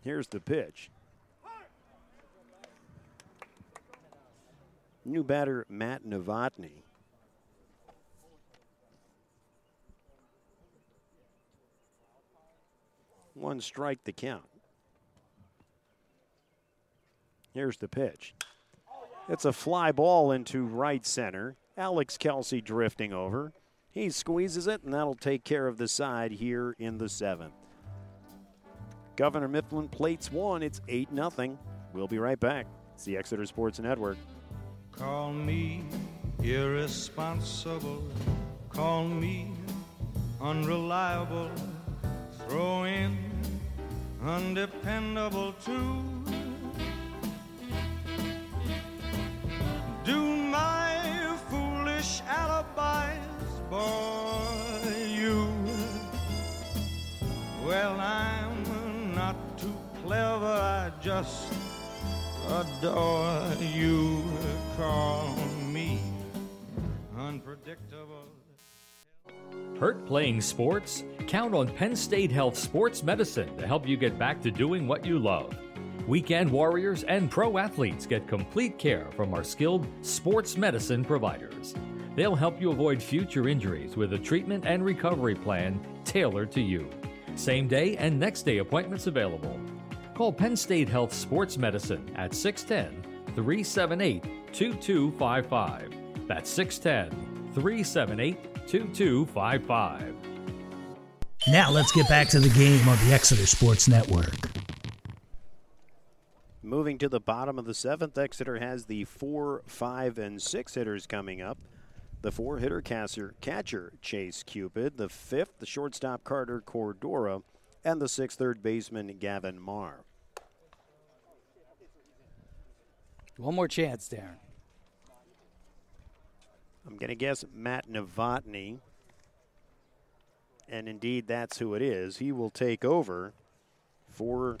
B: Here's the pitch. New batter Matt Novotny. One strike the count. Here's the pitch. It's a fly ball into right center. Alex Kelsey drifting over. He squeezes it, and that'll take care of the side here in the seventh. Governor Mifflin plates one. It's 8 0. We'll be right back. It's the Exeter Sports Network.
G: Call me irresponsible. Call me unreliable. Throw in undependable too. Just adore you. Call me unpredictable.
D: Hurt playing sports? Count on Penn State Health Sports Medicine to help you get back to doing what you love. Weekend warriors and pro athletes get complete care from our skilled sports medicine providers. They'll help you avoid future injuries with a treatment and recovery plan tailored to you. Same day and next day appointments available. Call Penn State Health Sports Medicine at 610 378 2255. That's 610 378 2255.
A: Now let's get back to the game on the Exeter Sports Network.
B: Moving to the bottom of the seventh, Exeter has the four, five, and six hitters coming up. The four hitter catcher, catcher Chase Cupid, the fifth, the shortstop Carter Cordora, and the sixth third baseman Gavin Marr.
C: One more chance, Darren.
B: I'm going to guess Matt Novotny. And indeed, that's who it is. He will take over for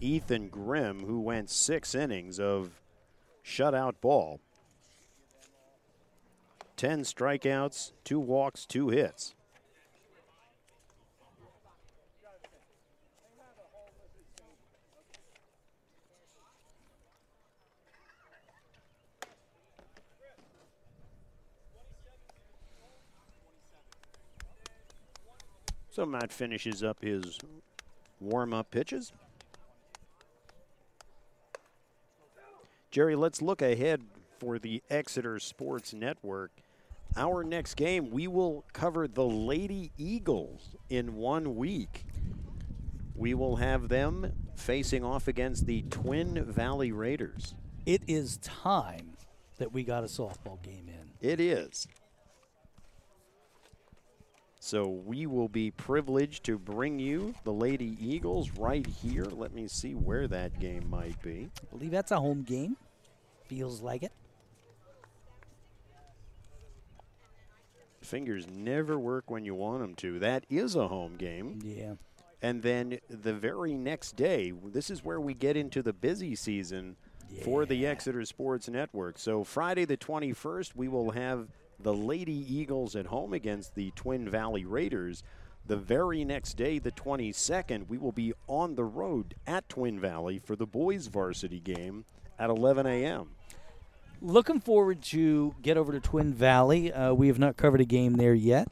B: Ethan Grimm, who went six innings of shutout ball. 10 strikeouts, two walks, two hits. So Matt finishes up his warm up pitches. Jerry, let's look ahead for the Exeter Sports Network. Our next game, we will cover the Lady Eagles in one week. We will have them facing off against the Twin Valley Raiders.
C: It is time that we got a softball game in.
B: It is. So we will be privileged to bring you the Lady Eagles right here. Let me see where that game might be.
C: I believe that's a home game. Feels like it.
B: Fingers never work when you want them to. That is a home game.
C: Yeah.
B: And then the very next day, this is where we get into the busy season for the Exeter Sports Network. So Friday the 21st, we will have the Lady Eagles at home against the Twin Valley Raiders. The very next day, the 22nd, we will be on the road at Twin Valley for the boys varsity game at 11 a.m.
C: Looking forward to get over to Twin Valley. Uh, we have not covered a game there yet.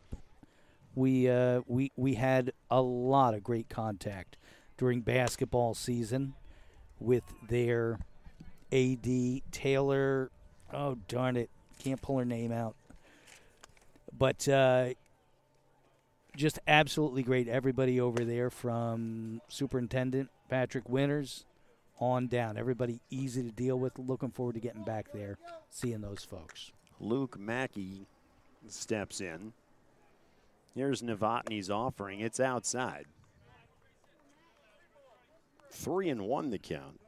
C: We uh, we we had a lot of great contact during basketball season with their AD Taylor. Oh darn it, can't pull her name out. But uh, just absolutely great. Everybody over there from Superintendent Patrick Winters on down. Everybody easy to deal with. Looking forward to getting back there, seeing those folks.
B: Luke Mackey steps in. Here's Novotny's offering. It's outside. Three and one the count.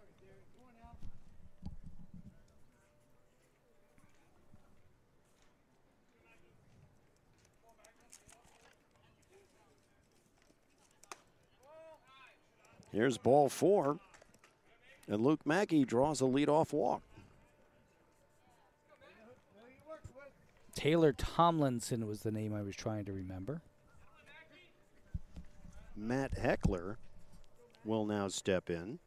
B: Here's ball four. And Luke Mackey draws a leadoff walk.
C: Taylor Tomlinson was the name I was trying to remember.
B: Matt Heckler will now step in.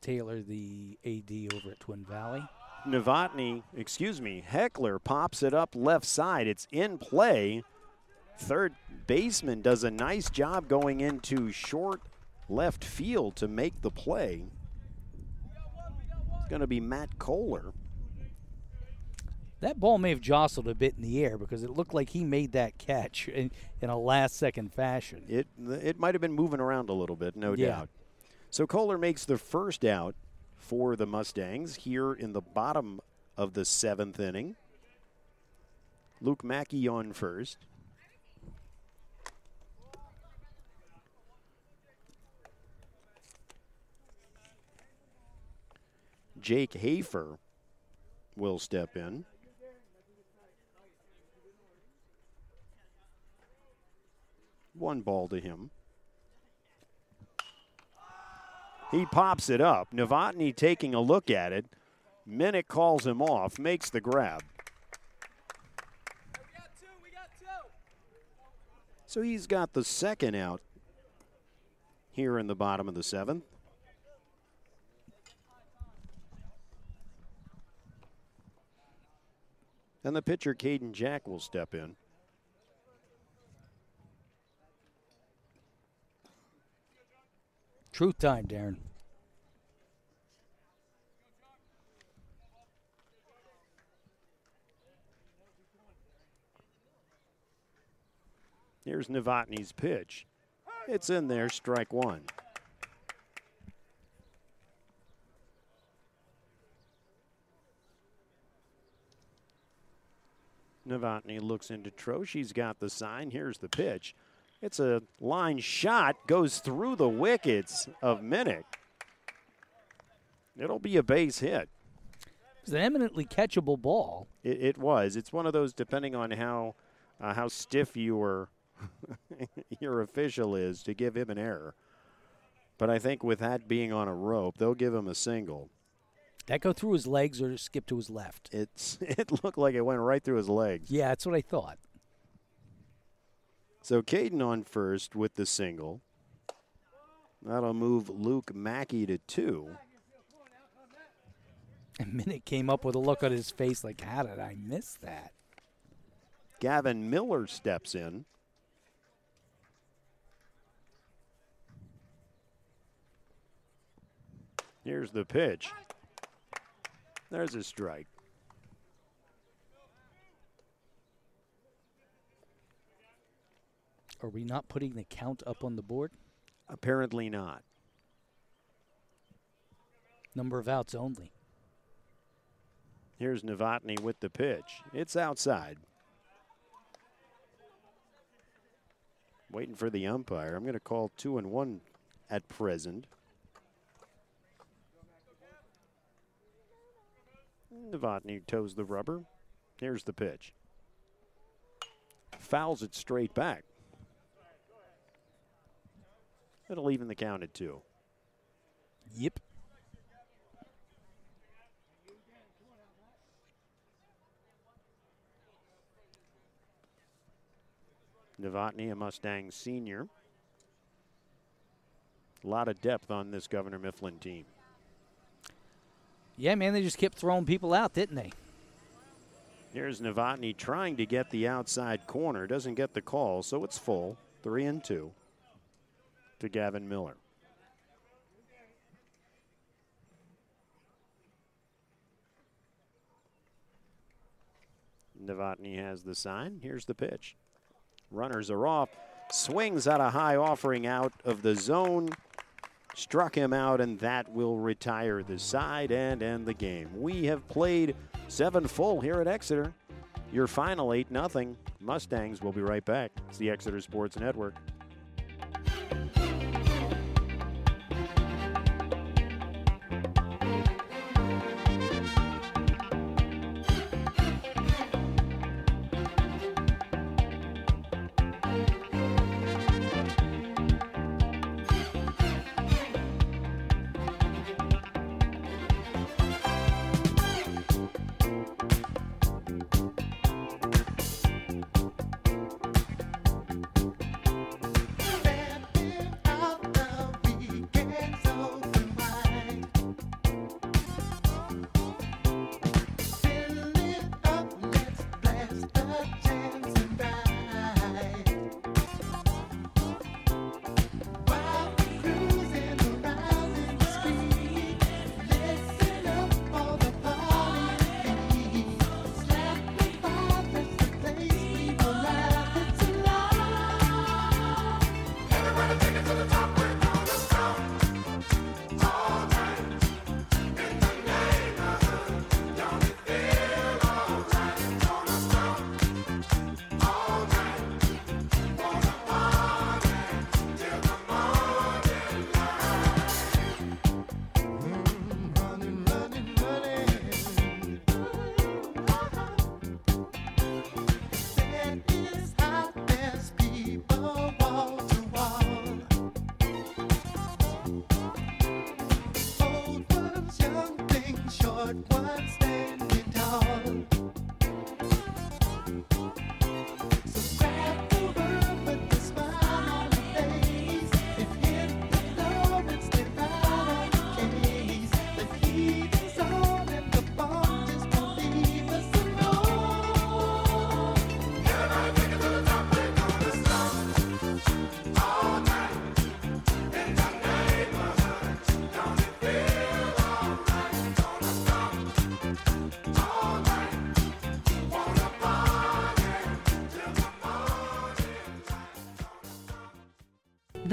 C: Taylor, the AD over at Twin Valley.
B: Novotny, excuse me, Heckler pops it up left side. It's in play. Third baseman does a nice job going into short left field to make the play. It's going to be Matt Kohler.
C: That ball may have jostled a bit in the air because it looked like he made that catch in, in a last second fashion.
B: It it might have been moving around a little bit, no
C: Yeah.
B: doubt. So Kohler makes the first out for the Mustangs here in the bottom of the seventh inning. Luke Mackey on first. Jake Hafer will step in. One ball to him. He pops it up. Novotny taking a look at it. Minnick calls him off, makes the grab. So he's got the second out here in the bottom of the seventh. And the pitcher, Caden Jack, will step in.
C: Truth time, Darren.
B: Here's Novotny's pitch. It's in there, strike one. Novotny looks into Troche. He's got the sign. Here's the pitch. It's a line shot, goes through the wickets of Minnick. It'll be a base hit.
C: was an eminently catchable ball.
B: It, it was. It's one of those depending on how uh, how stiff your <laughs> your official is to give him an error. But I think with that being on a rope, they'll give him a single.
C: That go through his legs or skip to his left?
B: It's <laughs> it looked like it went right through his legs.
C: Yeah, that's what I thought.
B: So Caden on first with the single. That'll move Luke Mackey to two. <laughs>
C: And Minnick came up with a look on his face like, how did I miss that?
B: Gavin Miller steps in. Here's the pitch. There's a strike.
C: Are we not putting the count up on the board?
B: Apparently not.
C: Number of outs only.
B: Here's Novotny with the pitch. It's outside. Waiting for the umpire. I'm going to call two and one at present. Novotny toes the rubber. Here's the pitch. Fouls it straight back. It'll even the count at two.
C: Yep.
B: Novotny, a Mustang senior. A lot of depth on this Governor Mifflin team.
C: Yeah, man, they just kept throwing people out, didn't they?
B: Here's Novotny trying to get the outside corner. Doesn't get the call, so it's full. Three and two to Gavin Miller. Novotny has the sign. Here's the pitch. Runners are off. Swings at a high offering out of the zone. Struck him out, and that will retire the side and end the game. We have played seven full here at Exeter. Your final 8 nothing. Mustangs will be right back. It's the Exeter Sports Network.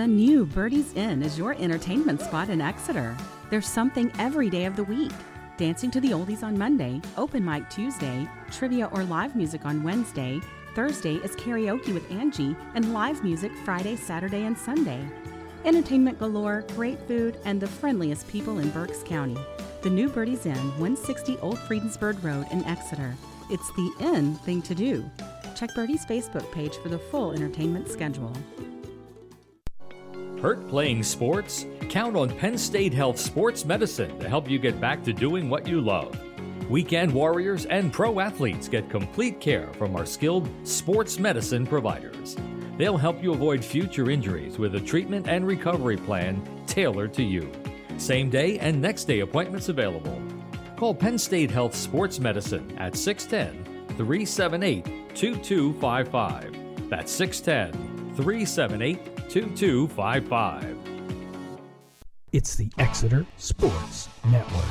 E: The new Birdie's Inn is your entertainment spot in Exeter. There's something every day of the week. Dancing to the Oldies on Monday, open mic Tuesday, trivia or live music on Wednesday. Thursday is karaoke with Angie, and live music Friday, Saturday, and Sunday. Entertainment galore, great food, and the friendliest people in Berks County. The new Birdie's Inn, 160 Old Friedensburg Road in Exeter. It's the in thing to do. Check Birdie's Facebook page for the full entertainment schedule.
D: Hurt playing sports? Count on Penn State Health Sports Medicine to help you get back to doing what you love. Weekend warriors and pro athletes get complete care from our skilled sports medicine providers. They'll help you avoid future injuries with a treatment and recovery plan tailored to you. Same day and next day appointments available. Call Penn State Health Sports Medicine at 610 378 2255. That's 610 378 2255.
A: It's the Exeter Sports Network.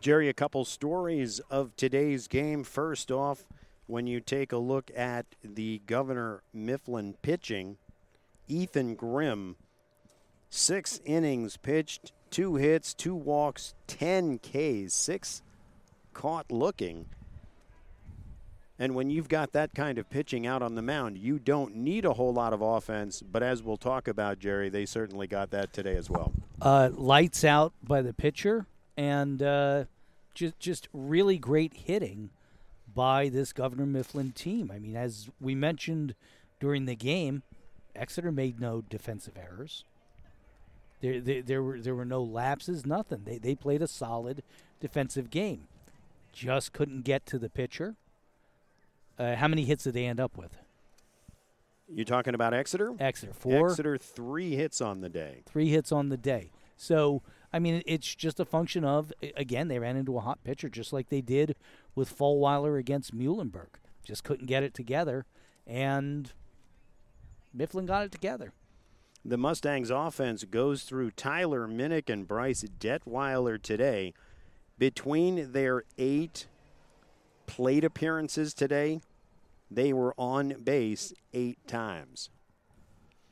B: Jerry, a couple stories of today's game. First off, when you take a look at the Governor Mifflin pitching, Ethan Grimm, six innings pitched, two hits, two walks, 10 Ks, six caught looking. And when you've got that kind of pitching out on the mound, you don't need a whole lot of offense. But as we'll talk about, Jerry, they certainly got that today as well.
C: uh, lights out by the pitcher, and uh, just just really great hitting by this Governor Mifflin team. I mean, as we mentioned during the game, Exeter made no defensive errors. There, there, there were there were no lapses, nothing. They they played a solid defensive game. Just couldn't get to the pitcher. Uh, how many hits did they end up with?
B: You're talking about Exeter?
C: Exeter four.
B: Exeter three hits on the day.
C: three hits on the day. So, I mean, it's just a function of, again, they ran into a hot pitcher just like they did with Fulweiler against Muhlenberg. Just couldn't get it together, and Mifflin got it together.
B: The Mustangs offense goes through Tyler Minnick and Bryce Detweiler today. Between their eight plate appearances today, they were on base eight times.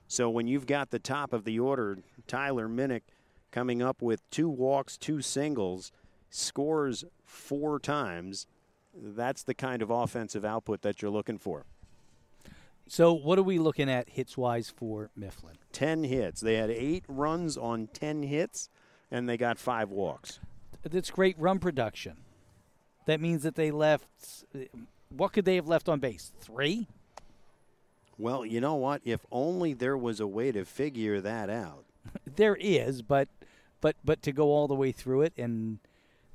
B: So when you've got the top of the order, Tyler Minnick coming up with two walks, two singles, scores four times, that's the kind of offensive output that you're looking for.
C: So, what are we looking at hits wise for Mifflin?
B: 10 hits. They had eight runs on 10 hits, and they got five walks.
C: That's great run production. That means that they left. What could they have left on base? Three?
B: Well, you know what? If only there was a way to figure that out. <laughs>
C: There is, but but but to go all the way through it and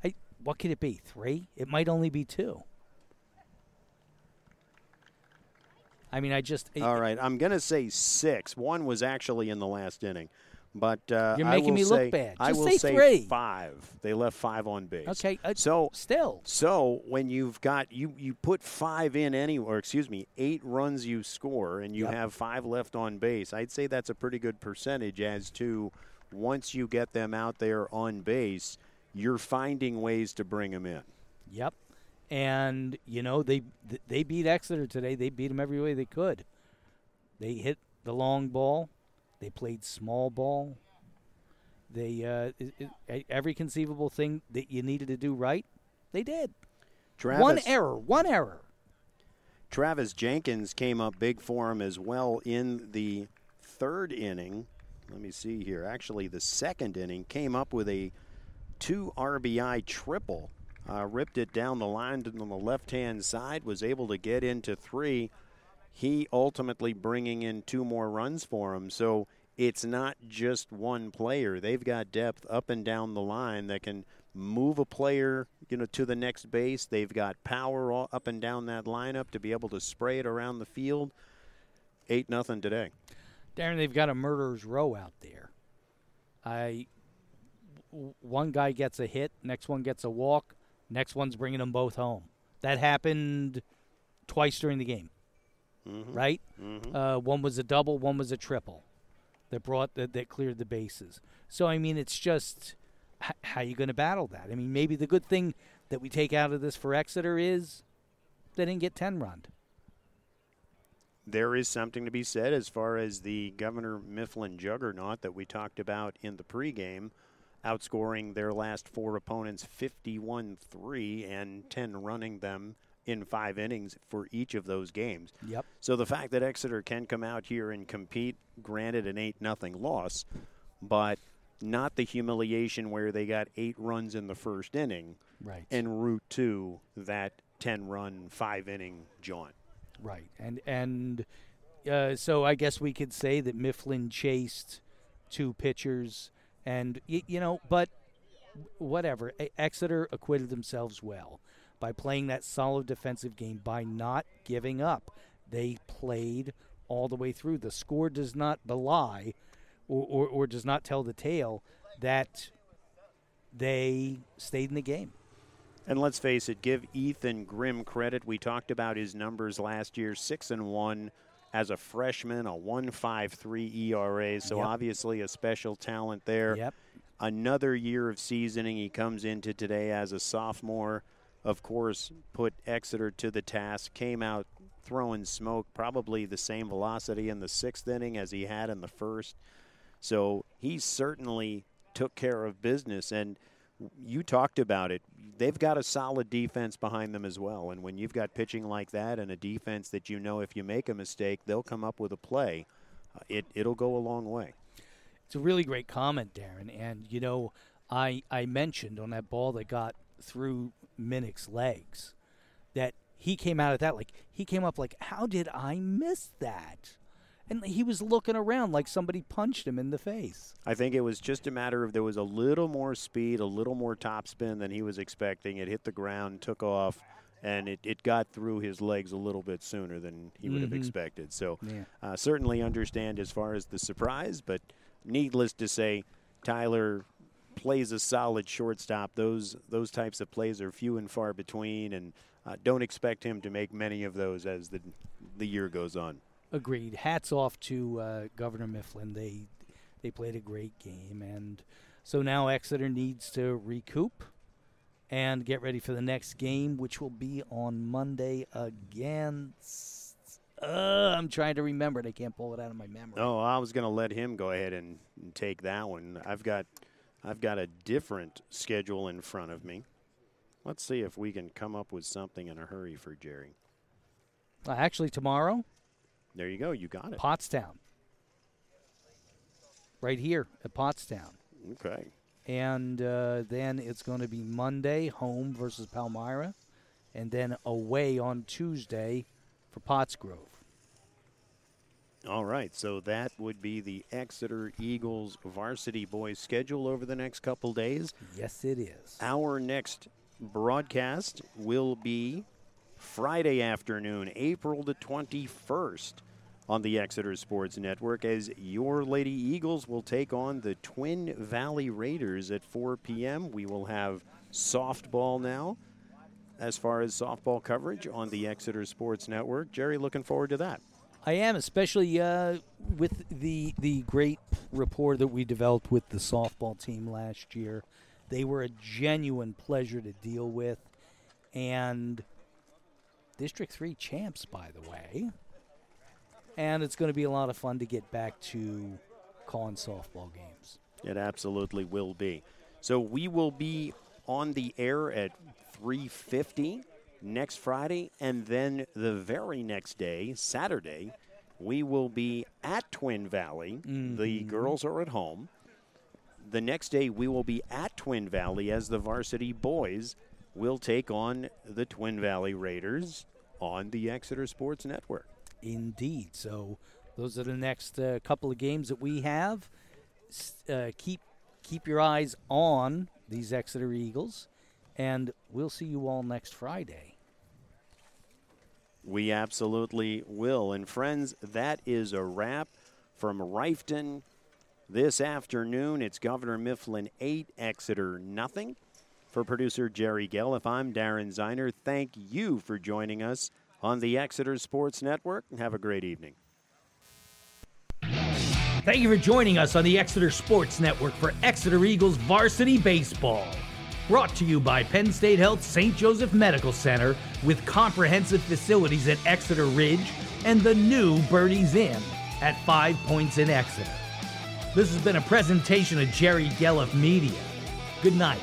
C: I, what could it be? Three? It might only be two. I mean, I just
B: All right, I'm going to say six. One was actually in the last inning. But uh,
C: You're
B: I
C: making
B: will
C: me look
B: say-
C: bad.
B: I
C: Just
B: will
C: say
B: say
C: three.
B: five. They left five on base.
C: Okay, uh,
B: so
C: still
B: So when you've got you you put five in any or excuse me eight runs you score and you
C: Yep.
B: have five left on base, I'd say that's a pretty good percentage. As to once you get them out there on base, you're finding ways to bring them in.
C: Yep. And you know they they beat Exeter today. They beat them every way they could. They hit the long ball. They played small ball. They uh, i- i- every conceivable thing that you needed to do right, they did.
B: Travis,
C: One error. One error.
B: Travis Jenkins came up big for him as well in the third inning. Let me see here. Actually, the second inning came up with a two RBI triple. Uh, ripped it down the line on the left hand side, was able to get into three. He ultimately bringing in two more runs for him. So it's not just one player. They've got depth up and down the line that can move a player, you know, to the next base. They've got power up and down that lineup to be able to spray it around the field. Eight nothing today.
C: Darren, they've got a murderer's row out there. I one guy gets a hit, next one gets a walk, next one's bringing them both home. That happened twice during the game, right? Uh, one was a double, one was a triple that brought that, that cleared the bases. So I mean, it's just h- how you going to battle that. I mean, maybe the good thing that we take out of this for Exeter is they didn't get ten run.
B: There is something to be said as far as the Governor Mifflin juggernaut that we talked about in the pregame, outscoring their last four opponents 51 3 and 10 running them in five innings for each of those games.
C: Yep.
B: So the fact that Exeter can come out here and compete, granted an 8 nothing loss, but not the humiliation where they got eight runs in the first inning
C: Right.
B: and route to that 10 run, five inning jaunt.
C: Right, and and uh, so I guess we could say that Mifflin chased two pitchers, and y- you know, but whatever. Exeter acquitted themselves well by playing that solid defensive game by not giving up. They played all the way through. The score does not belie, or, or, or does not tell the tale that they stayed in the game.
B: And let's face it, give Ethan Grimm credit. We talked about his numbers last year, six and one as a freshman, a one five three ERA. So
C: Yep.
B: obviously a special talent there.
C: Yep.
B: Another year of seasoning. He comes into today as a sophomore. Of course, put Exeter to the task. Came out throwing smoke, probably the same velocity in the sixth inning as he had in the first. So he certainly took care of business. And you talked about it. They've got a solid defense behind them as well. And when you've got pitching like that and a defense that you know if you make a mistake, they'll come up with a play, uh, it, it'll go a long way.
C: It's a really great comment, Darren. And you know, I I mentioned on that ball that got through Minnick's legs that he came out of that like he came up like, how did I miss that? And he was looking around like somebody punched him in the face.
B: I think it was just a matter of there was a little more speed, a little more topspin than he was expecting. It hit the ground, took off, and it, it got through his legs a little bit sooner than he would have
C: Mhm.
B: expected. So
C: Yeah.
B: uh, certainly understand as far as the surprise, but needless to say, Tyler plays a solid shortstop. Those those types of plays are few and far between, and uh, don't expect him to make many of those as the the year goes on.
C: Agreed. Hats off to uh, Governor Mifflin. They they played a great game, and so now Exeter needs to recoup and get ready for the next game, which will be on Monday against. Uh, I'm trying to remember it. I can't pull it out of my memory.
B: Oh, I was going to let him go ahead and, and take that one. I've got, I've got a different schedule in front of me. Let's see if we can come up with something in a hurry for Jerry.
C: Uh, actually, tomorrow,
B: There you go. You got it.
C: Pottstown. Right here at Pottstown.
B: Okay.
C: And uh, then it's going to be Monday, home versus Palmyra. And then away on Tuesday for Pottsgrove.
B: All right. So that would be the Exeter Eagles varsity boys schedule over the next couple days.
C: Yes, it is.
B: Our next broadcast will be Friday afternoon, April the 21st, on the Exeter Sports Network, as your Lady Eagles will take on the Twin Valley Raiders at 4 p.m. We will have softball now as far as softball coverage on the Exeter Sports Network. Jerry, looking forward to that.
C: I am, especially uh, with the the great rapport that we developed with the softball team last year. They were a genuine pleasure to deal with, and District Three champs, by the way. And it's going to be a lot of fun to get back to calling softball games.
B: It absolutely will be. So we will be on the air at 3:50 next Friday and then the very next day, Saturday, we will be at Twin Valley. The girls are at home. The next day we will be at Twin Valley as the varsity boys will take on the Twin Valley Raiders on the Exeter Sports Network.
C: Indeed. So those are the next uh, couple of games that we have. Uh, keep keep your eyes on these Exeter Eagles, and we'll see you all next Friday.
B: We absolutely will. And friends, that is a wrap from Reiffton this afternoon. It's Governor Mifflin 8, Exeter nothing. For producer Jerry Gelliff, I'm Darren Zeiner. Thank you for joining us on the Exeter Sports Network and have a great evening.
A: Thank you for joining us on the Exeter Sports Network for Exeter Eagles Varsity Baseball. Brought to you by Penn State Health St. Joseph Medical Center with comprehensive facilities at Exeter Ridge and the new Birdie's Inn at Five Points in Exeter. This has been a presentation of Jerry Gelliff Media. Good night.